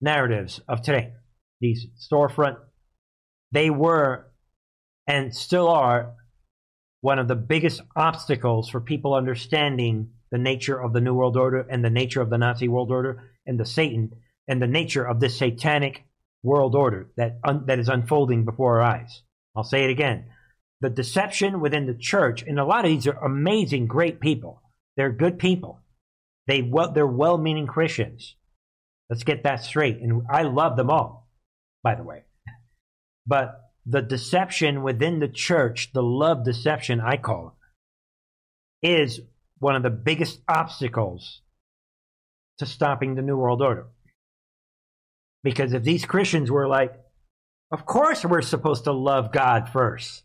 narratives of today. These storefront, they were and still are one of the biggest obstacles for people understanding the nature of the New World Order and the nature of the Nazi World Order and the Satan and the nature of this satanic world order that, un- that is unfolding before our eyes. I'll say it again. The deception within the church, and a lot of these are amazing, great people. They're good people. They well, they're well-meaning Christians. Let's get that straight. And I love them all, by the way. But the deception within the church, the love deception, I call it, is one of the biggest obstacles to stopping the New World Order. Because if these Christians were like, of course we're supposed to love God first,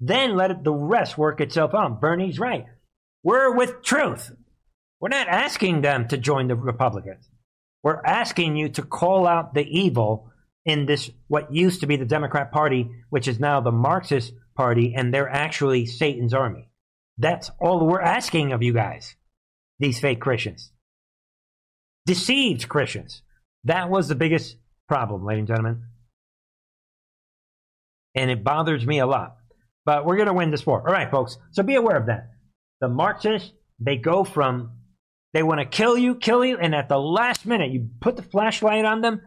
then let the rest work itself out. Bernie's right. We're with truth. We're not asking them to join the Republicans. We're asking you to call out the evil in this, what used to be the Democrat Party, which is now the Marxist Party, and they're actually Satan's army. That's all we're asking of you guys, these fake Christians. Deceived Christians. That was the biggest problem, ladies and gentlemen. And it bothers me a lot. But we're going to win this war. All right, folks. So be aware of that. The Marxists, they go from, they want to kill you, kill you, and at the last minute, you put the flashlight on them.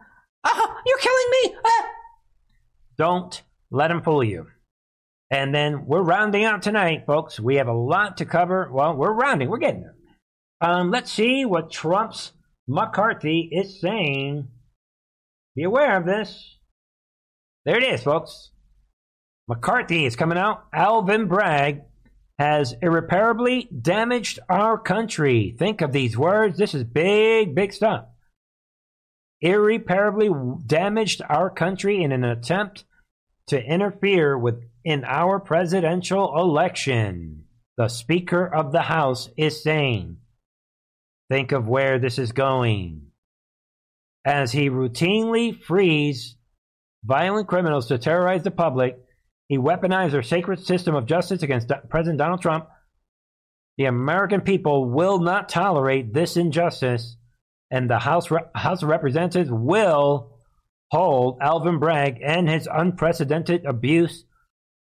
Oh, you're killing me! Ah! Don't let them fool you. And then we're rounding out tonight, folks. We have a lot to cover. Well, we're rounding. We're getting there. Um, let's see what Trump's McCarthy is saying. Be aware of this. There it is, folks. McCarthy is coming out. Alvin Bragg has irreparably damaged our country. Think of these words. This is big, big stuff. Irreparably damaged our country in an attempt to interfere with in our presidential election, the Speaker of the House is saying, think of where this is going. As he routinely frees violent criminals to terrorize the public, he weaponized our sacred system of justice against President Donald Trump. The American people will not tolerate this injustice, and the House, House of Representatives will hold Alvin Bragg and his unprecedented abuse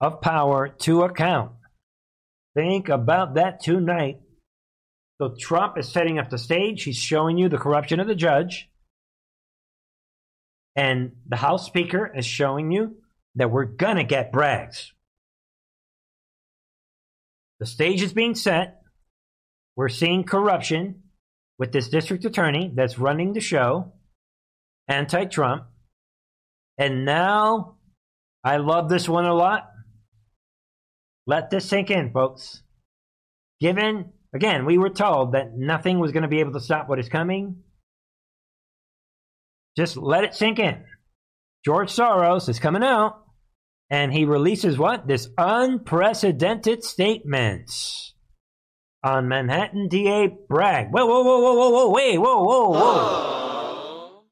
of power to account. Think about that tonight. So Trump is setting up the stage. He's showing you the corruption of the judge. And the House Speaker is showing you that we're going to get Braggs. The stage is being set. We're seeing corruption with this district attorney that's running the show, anti Trump. And now, I love this one a lot. Let this sink in, folks. Given, again, we were told that nothing was going to be able to stop what is coming. Just let it sink in. George Soros is coming out and he releases what? This unprecedented statement on Manhattan DA Bragg. Whoa, whoa, whoa, whoa, whoa, whoa, wait, whoa, whoa, whoa.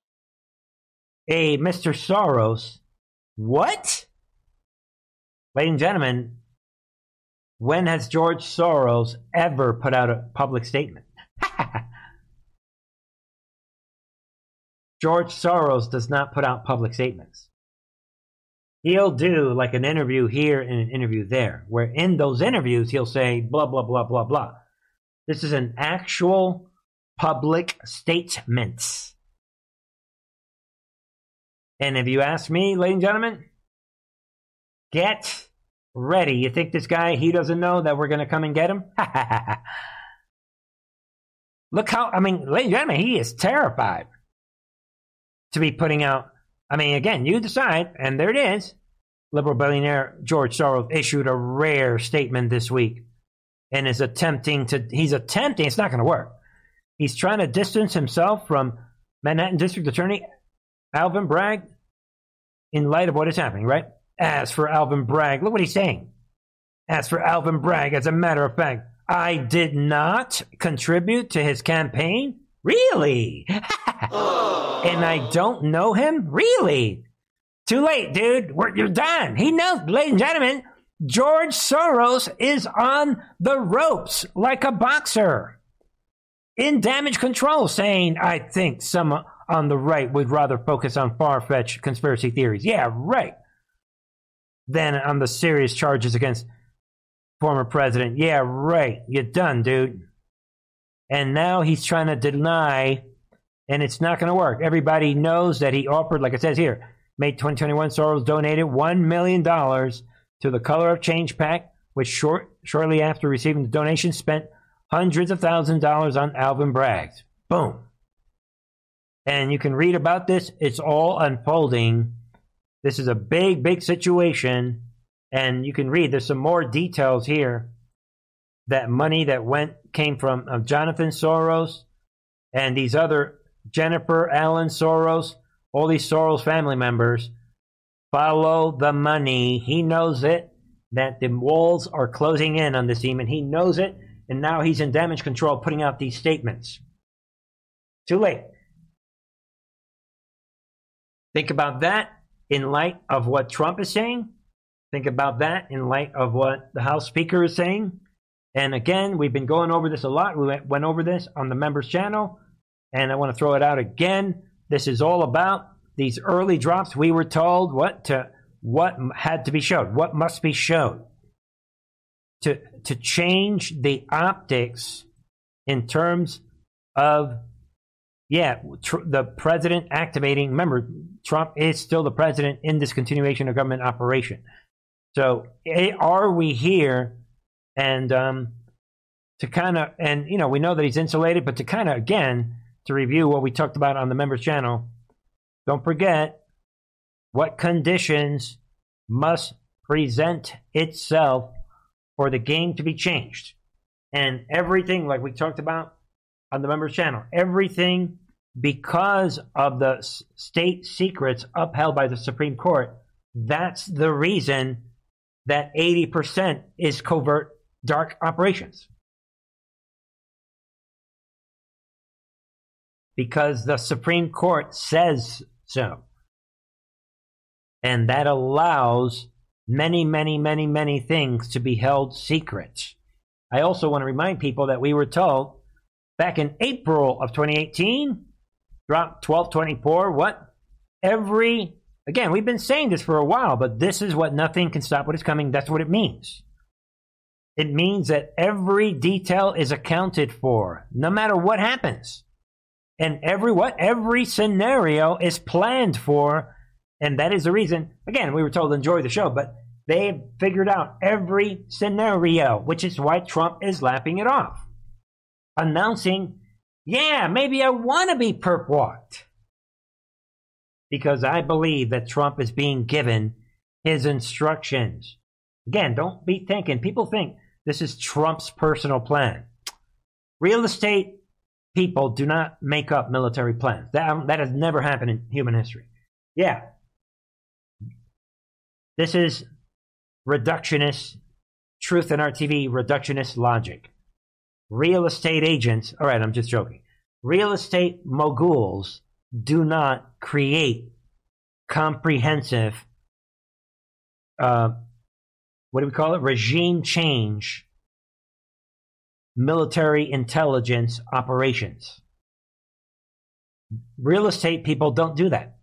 Hey, Mr. Soros. What? Ladies and gentlemen, when has George Soros ever put out a public statement? George Soros does not put out public statements. He'll do like an interview here and an interview there, where in those interviews he'll say blah, blah, blah, blah, blah. This is an actual public statement. And if you ask me, ladies and gentlemen, get ready. You think this guy, he doesn't know that we're going to come and get him? Look how, I mean, ladies and gentlemen, he is terrified to be putting out. I mean, again, you decide, and there it is. Liberal billionaire George Soros issued a rare statement this week and is attempting to, he's attempting, it's not going to work. He's trying to distance himself from Manhattan District Attorney Alvin Bragg in light of what is happening, right? As for Alvin Bragg, look what he's saying. As for Alvin Bragg, as a matter of fact, I did not contribute to his campaign. Really? and I don't know him? Really? Too late, dude. We're, you're done. He knows, ladies and gentlemen, George Soros is on the ropes like a boxer in damage control, saying, I think some on the right would rather focus on far fetched conspiracy theories. Yeah, right than on the serious charges against former president. Yeah, right. You're done, dude. And now he's trying to deny, and it's not going to work. Everybody knows that he offered, like it says here, May 2021, Soros donated $1 million to the Color of Change PAC, which short, shortly after receiving the donation spent hundreds of thousands of dollars on Alvin Bragg. Boom. And you can read about this. It's all unfolding this is a big, big situation. And you can read, there's some more details here. That money that went came from uh, Jonathan Soros and these other Jennifer Allan Soros, all these Soros family members. Follow the money. He knows it, that the walls are closing in on this and he knows it. And now he's in damage control putting out these statements. Too late. Think about that in light of what Trump is saying. Think about that in light of what the House Speaker is saying. And again, we've been going over this a lot. We went over this on the members channel, and I want to throw it out again. This is all about these early drops. We were told what to what had to be shown, what must be shown to to change the optics in terms of yeah, tr- the president activating. Remember, Trump is still the president in this continuation of government operation. So, are we here? And um, to kind of, and you know, we know that he's insulated, but to kind of again to review what we talked about on the members channel. Don't forget what conditions must present itself for the game to be changed, and everything like we talked about on the members channel. Everything because of the state secrets upheld by the Supreme Court. That's the reason that 80% is covert dark operations. Because the Supreme Court says so. And that allows many, many, many, many things to be held secret. I also want to remind people that we were told back in April of 2018, drop 1224. What? Every, again, we've been saying this for a while, but this is what nothing can stop what is coming. That's what it means. It means that every detail is accounted for, no matter what happens. And every what? Every scenario is planned for. And that is the reason, again, we were told to enjoy the show, but they've figured out every scenario, which is why Trump is lapping it off announcing, yeah, maybe I want to be perp walked. Because I believe that Trump is being given his instructions. Again, don't be thinking. People think this is Trump's personal plan. Real estate people do not make up military plans. That, um, that has never happened in human history. Yeah. This is reductionist, truth in our TV, reductionist logic. Real estate agents, all right, I'm just joking. Real estate moguls do not create comprehensive, uh, what do we call it? Regime change military intelligence operations. Real estate people don't do that.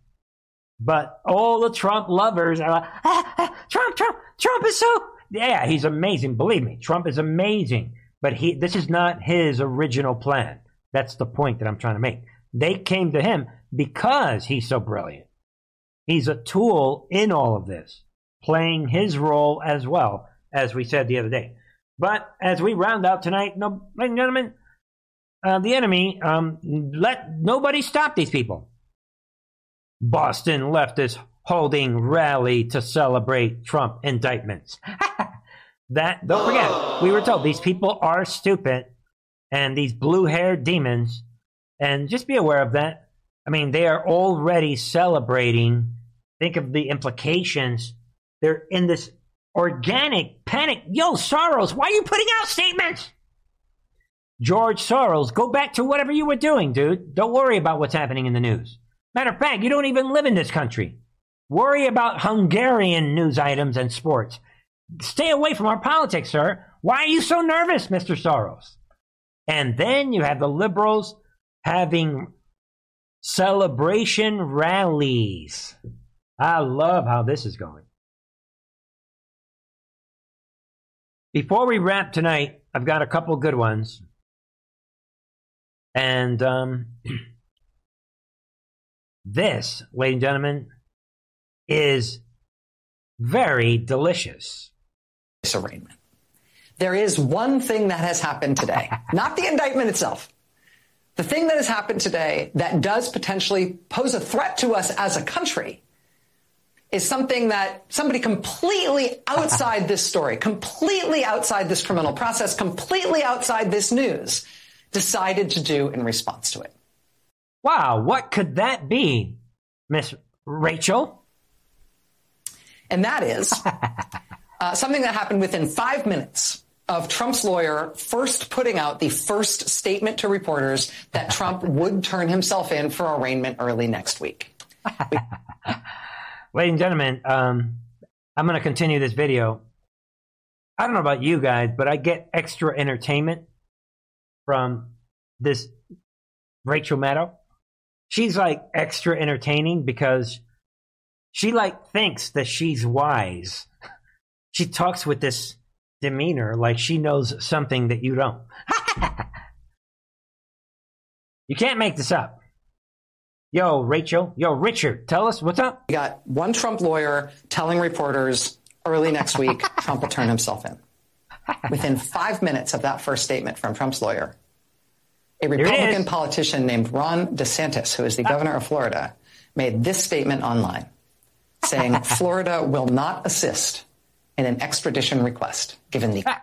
But all the Trump lovers are like, ah, ah, Trump, Trump, Trump is so, yeah, he's amazing. Believe me, Trump is amazing. But he, this is not his original plan. That's the point that I'm trying to make. They came to him because he's so brilliant. He's a tool in all of this, playing his role as well, as we said the other day. But as we round out tonight, no, ladies and gentlemen, uh, the enemy, um, let nobody stop these people. Boston leftists holding rally to celebrate Trump indictments. that don't forget, we were told these people are stupid, and these blue-haired demons, and just be aware of that. I mean, they are already celebrating. Think of the implications. They're in this organic panic. Yo, Soros, why are you putting out statements? George Soros, go back to whatever you were doing, dude. Don't worry about what's happening in the news. Matter of fact, you don't even live in this country. Worry about Hungarian news items and sports. Stay away from our politics, sir. Why are you so nervous, Mr. Soros? And then you have the liberals having celebration rallies. I love how this is going. Before we wrap tonight, I've got a couple good ones. And um, this, ladies and gentlemen, is very delicious. Arraignment. There is one thing that has happened today, not the indictment itself. The thing that has happened today that does potentially pose a threat to us as a country is something that somebody completely outside this story, completely outside this criminal process, completely outside this news, decided to do in response to it. Wow, what could that be, Miss Rachel? And that is uh, something that happened within five minutes of Trump's lawyer first putting out the first statement to reporters that Trump would turn himself in for arraignment early next week. Ladies and gentlemen, um, I'm going to continue this video. I don't know about you guys, but I get extra entertainment from this Rachel Maddow. She's like extra entertaining because she like thinks that she's wise. She talks with this demeanor like she knows something that you don't. you can't make this up. Yo, Rachel. Yo, Richard, tell us what's up. We got one Trump lawyer telling reporters early next week Trump will turn himself in. Within five minutes of that first statement from Trump's lawyer, a Republican politician named Ron DeSantis, who is the ah. governor of Florida, made this statement online saying Florida will not assist in an extradition request given the.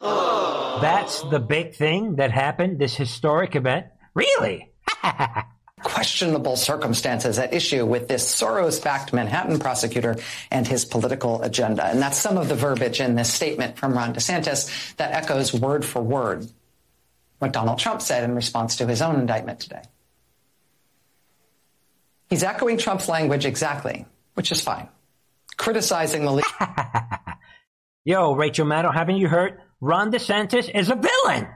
That's the big thing that happened, this historic event. Really? questionable circumstances at issue with this Soros backed Manhattan prosecutor and his political agenda. And that's some of the verbiage in this statement from Ron DeSantis that echoes word for word what Donald Trump said in response to his own indictment today. He's echoing Trump's language exactly, which is fine. Criticizing the. Legal Yo, Rachel Maddow, haven't you heard? Ron DeSantis is a villain.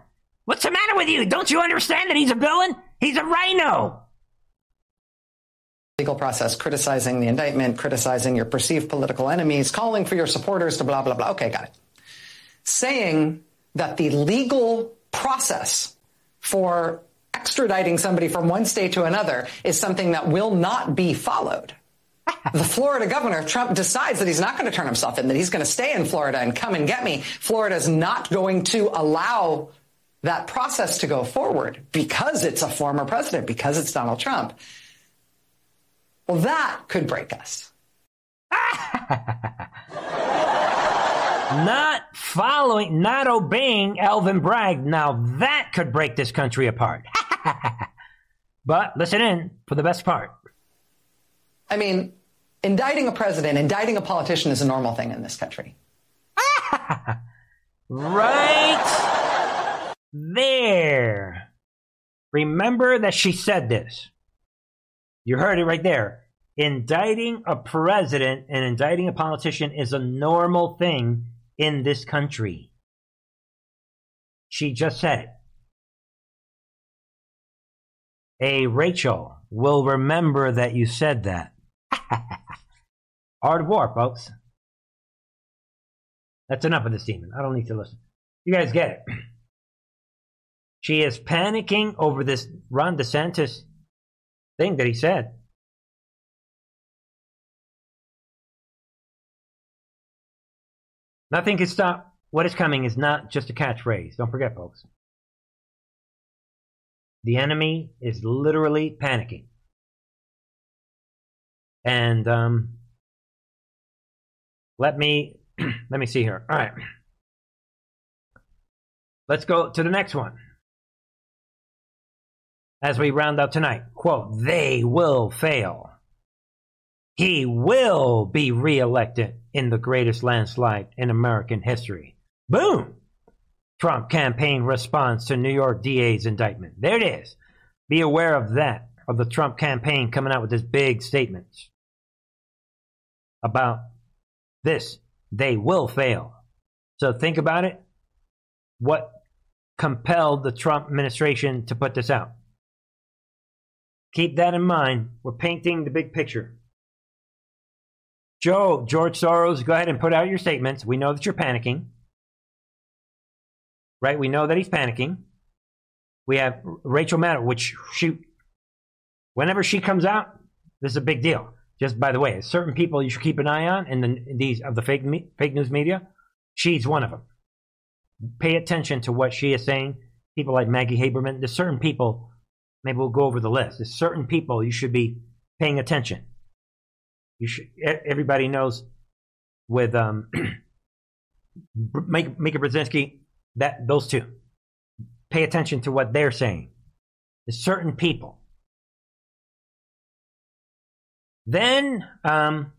What's the matter with you? Don't you understand that he's a villain? He's a RINO. Legal process, criticizing the indictment, criticizing your perceived political enemies, calling for your supporters to blah, blah, blah. Okay, got it. Saying that the legal process for extraditing somebody from one state to another is something that will not be followed. The Florida governor, Trump, decides that he's not going to turn himself in, that he's going to stay in Florida and come and get me. Florida's not going to allow that process to go forward because it's a former president, because it's Donald Trump. Well, that could break us. not following, not obeying Alvin Bragg. Now that could break this country apart. but listen in for the best part. I mean, indicting a president, indicting a politician is a normal thing in this country. right there. Remember that she said this. You heard it right there. Indicting a president and indicting a politician is a normal thing in this country. She just said it. A Rachel will remember that you said that. Of war, folks. That's enough of this demon. I don't need to listen. You guys get it. She is panicking over this Ron DeSantis thing that he said. Nothing can stop what is coming is not just a catchphrase. Don't forget, folks. The enemy is literally panicking. And um, let me let me see here. All right. Let's go to the next one. As we round out tonight, quote, they will fail. He will be reelected in the greatest landslide in American history. Boom! Trump campaign response to New York DA's indictment. There it is. Be aware of that, of the Trump campaign coming out with this big statement about this. They will fail. So think about it. What compelled the Trump administration to put this out? Keep that in mind. We're painting the big picture. Joe, George Soros, go ahead and put out your statements. We know that you're panicking. Right? We know that he's panicking. We have Rachel Maddow, which she, whenever she comes out, this is a big deal. Just by the way, certain people you should keep an eye on in the these of the fake me, fake news media. She's one of them. Pay attention to what she is saying. People like Maggie Haberman. There's certain people. Maybe we'll go over the list. There's certain people you should be paying attention. You should. Everybody knows with um, Mika, Mika Brzezinski that those two. Pay attention to what they're saying. There's certain people. Then um,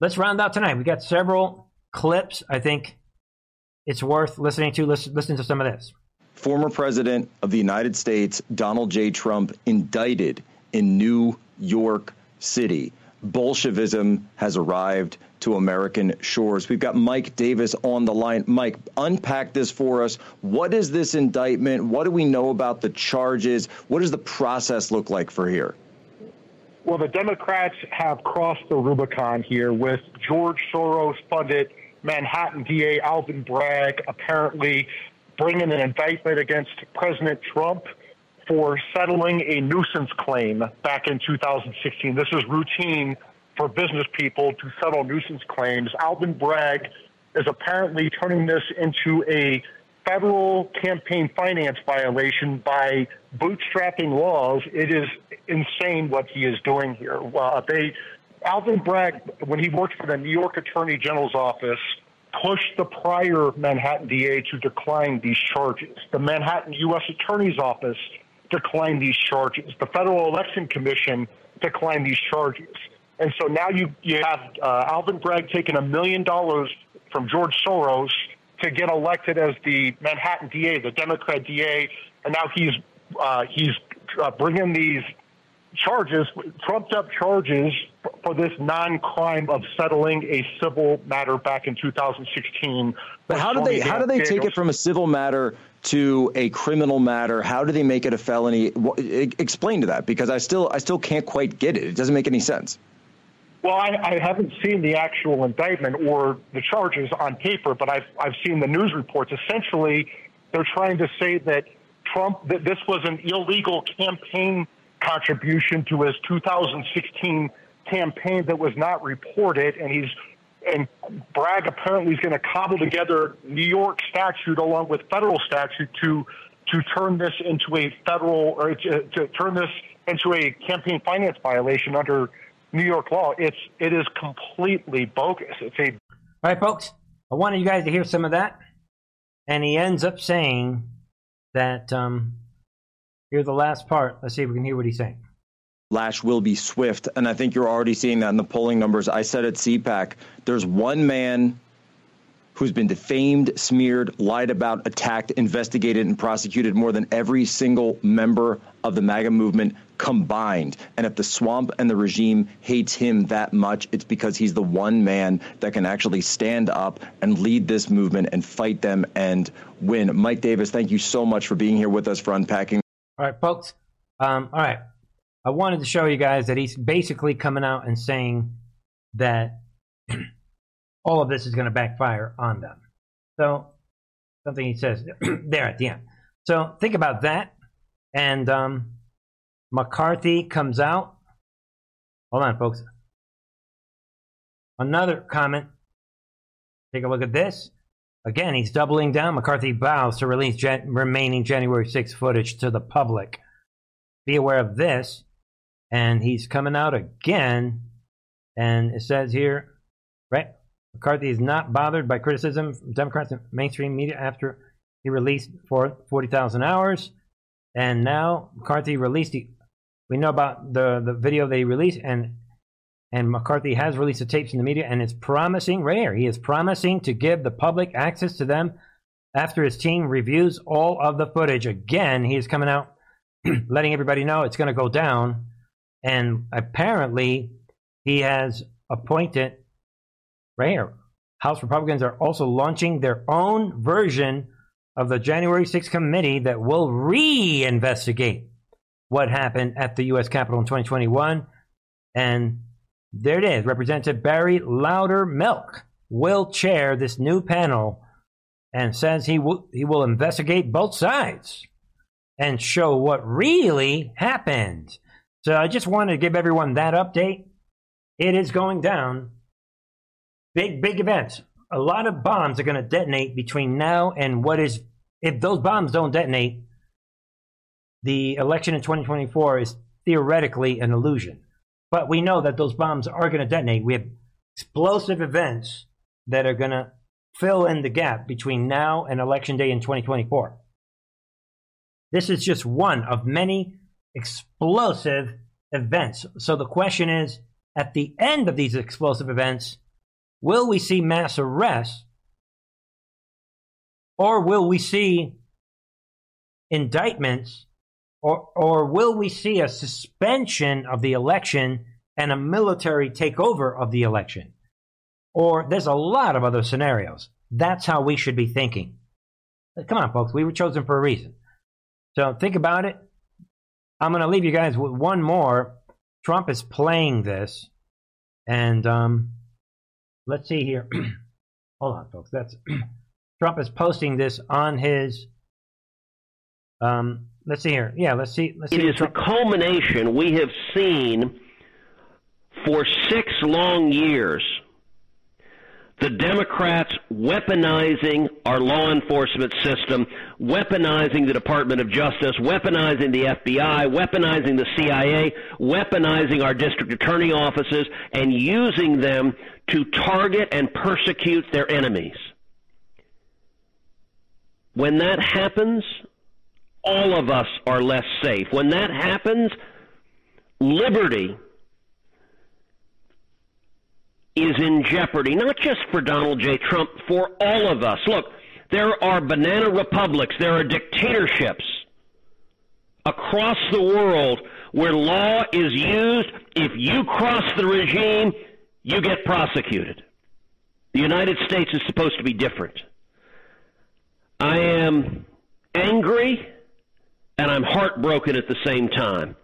let's round out tonight. We got several clips. I think it's worth listening to. Listen, listen to some of this. Former President of the United States Donald J. Trump indicted in New York City Bolshevism has arrived to American shores. We've got Mike Davis on the line. Mike, unpack this for us. What is this indictment? What do we know about the charges? What does the process look like for here? Well, the Democrats have crossed the Rubicon here with George Soros funded Manhattan DA Alvin Bragg apparently bringing an indictment against President Trump for settling a nuisance claim back in 2016. This is routine for business people to settle nuisance claims. Alvin Bragg is apparently turning this into a federal campaign finance violation by bootstrapping laws. It is insane what he is doing here. Uh, they, Alvin Bragg, when he worked for the New York Attorney General's office, pushed the prior Manhattan DA to decline these charges. The Manhattan U.S. Attorney's Office declined these charges. The Federal Election Commission declined these charges. And so now you, you have uh, Alvin Bragg taking a million dollars from George Soros to get elected as the Manhattan DA, the Democrat DA, and now he's uh, he's uh, bringing these charges, trumped up charges for this non-crime of settling a civil matter back in 2016. But how do they how do they take it from a civil matter to a criminal matter? How do they make it a felony? Explain to that because I still I still can't quite get it. It doesn't make any sense. Well, I, I haven't seen the actual indictment or the charges on paper, but I've I've seen the news reports. Essentially, they're trying to say that Trump that this was an illegal campaign contribution to his 2016 campaign that was not reported, and he's and Bragg apparently is going to cobble together New York statute along with federal statute to to turn this into a federal or to, to turn this into a campaign finance violation under New York law. It's it is completely bogus. It's a all right, folks. I wanted you guys to hear some of that. And he ends up saying that, um, here's the last part. Let's see if we can hear what he's saying. Lash will be swift. And I think you're already seeing that in the polling numbers. I said at CPAC, there's one man who's been defamed, smeared, lied about, attacked, investigated, and prosecuted more than every single member of the MAGA movement combined. And if the swamp and the regime hates him that much, it's because he's the one man that can actually stand up and lead this movement and fight them and win. Mike Davis, thank you so much for being here with us for unpacking. All right, folks. Um, all right. I wanted to show you guys that he's basically coming out and saying that all of this is going to backfire on them. So, something he says there at the end. So, think about that. And um, McCarthy comes out. Hold on, folks. Another comment. Take a look at this. Again, he's doubling down. McCarthy vows to release remaining January 6 footage to the public. Be aware of this. And he's coming out again. And it says here, right? McCarthy is not bothered by criticism from Democrats and mainstream media after he released for 40,000 hours. And now McCarthy released the, we know about the, the video they released, and and McCarthy has released the tapes in the media, and it's promising, here, he is promising to give the public access to them after his team reviews all of the footage. Again, he is coming out letting everybody know it's going to go down. And apparently, he has appointed right here. House Republicans are also launching their own version of the January 6th committee that will re-investigate what happened at the U.S. Capitol in 2021. And there it is. Representative Barry Loudermilk will chair this new panel and says he will he will investigate both sides and show what really happened. So I just wanted to give everyone that update. It is going down big, big events. A lot of bombs are going to detonate between now and what is, if those bombs don't detonate, the election in 2024 is theoretically an illusion. But we know that those bombs are going to detonate. We have explosive events that are going to fill in the gap between now and election day in 2024. This is just one of many explosive events. So the question is at the end of these explosive events, Will we see mass arrests? Or will we see indictments? Or, or will we see a suspension of the election and a military takeover of the election? Or there's a lot of other scenarios. That's how we should be thinking. Come on, folks. We were chosen for a reason. So think about it. I'm going to leave you guys with one more. Trump is playing this, and um, let's see here. Hold on, folks. That's Trump is posting this on his. Um, let's see here. Yeah, let's see. Let's it see is a culmination we have seen for six long years the Democrats weaponizing our law enforcement system, weaponizing the Department of Justice, weaponizing the FBI, weaponizing the CIA, weaponizing our district attorney offices, and using them to target and persecute their enemies. When that happens, all of us are less safe. When that happens, liberty is in jeopardy, not just for Donald J. Trump, for all of us. Look, there are banana republics, there are dictatorships across the world where law is used. If you cross the regime, you get prosecuted. The United States is supposed to be different. I am angry and I'm heartbroken at the same time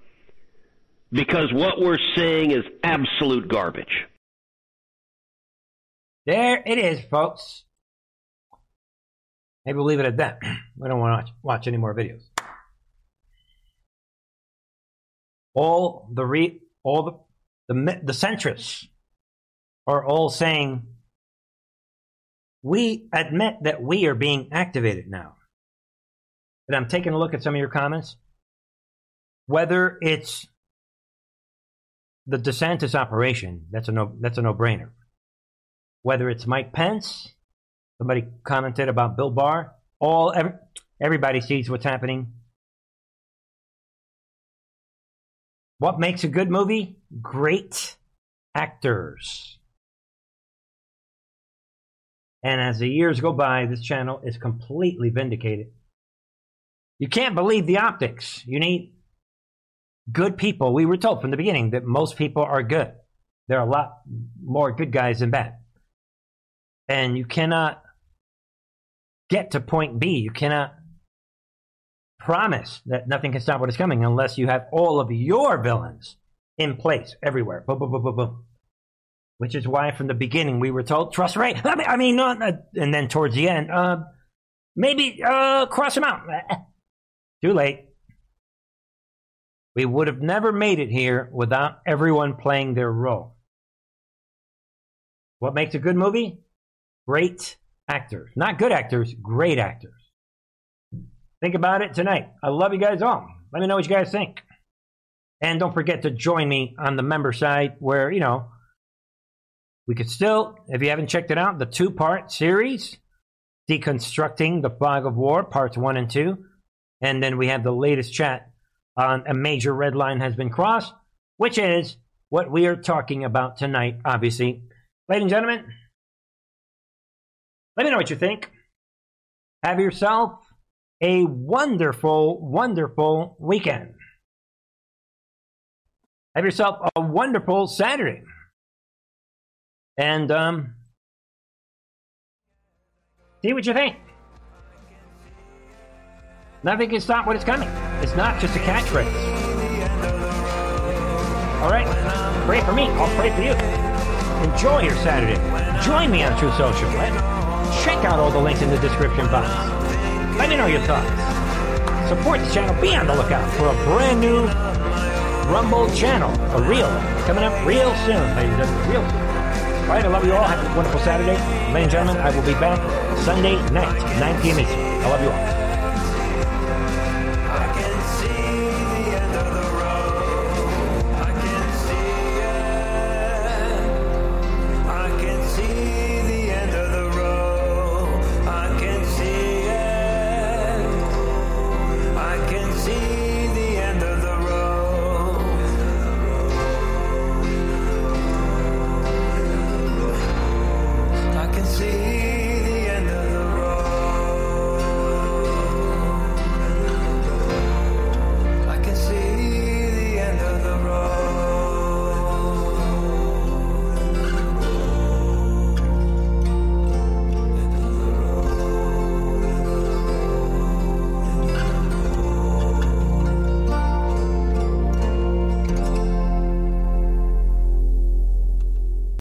because what we're seeing is absolute garbage. There it is, folks. Maybe we'll leave it at that. We don't want to watch, any more videos. All the re, all the the the centrists are all saying we admit that we are being activated now. And I'm taking a look at some of your comments. Whether it's the DeSantis operation, that's a no that's a no brainer whether it's Mike Pence, Somebody commented about Bill Barr. All every, everybody sees what's happening. What makes a good movie? Great actors. And as the years go by, this channel is completely vindicated. You can't believe the optics. You need good people. We were told from the beginning that most people are good. There are a lot more good guys than bad. And you cannot get to point B. You cannot promise that nothing can stop what is coming unless you have all of your villains in place everywhere. Boom, boom, boom, boom, boom. Which is why from the beginning we were told, trust Wray. I mean, I mean uh, and then towards the end, uh, maybe uh, cross him out. Too late. We would have never made it here without everyone playing their role. What makes a good movie? Great actors. Not good actors, great actors. Think about it tonight. I love you guys all. Let me know what you guys think. And don't forget to join me on the member side where, you know, we could still, if you haven't checked it out, the two part series, Deconstructing the Fog of War, parts one and two. And then we have the latest chat on A Major Red Line Has Been Crossed, which is what we are talking about tonight, obviously. Ladies and gentlemen, let me know what you think. Have yourself a wonderful, wonderful weekend. Have yourself a wonderful Saturday. And um, see what you think. Nothing can stop what is coming. It's not just a catchphrase. All right? Pray for me. I'll pray for you. Enjoy your Saturday. Join me on Truth Social. Right? Check out all the links in the description box. Let me know your thoughts. Support the channel. Be on the lookout for a brand new Rumble channel, a reel, coming up real soon, ladies and gentlemen. Real soon. All right, I love you all. Have a wonderful Saturday. Ladies and gentlemen, I will be back Sunday night, 9 p.m. Eastern. I love you all.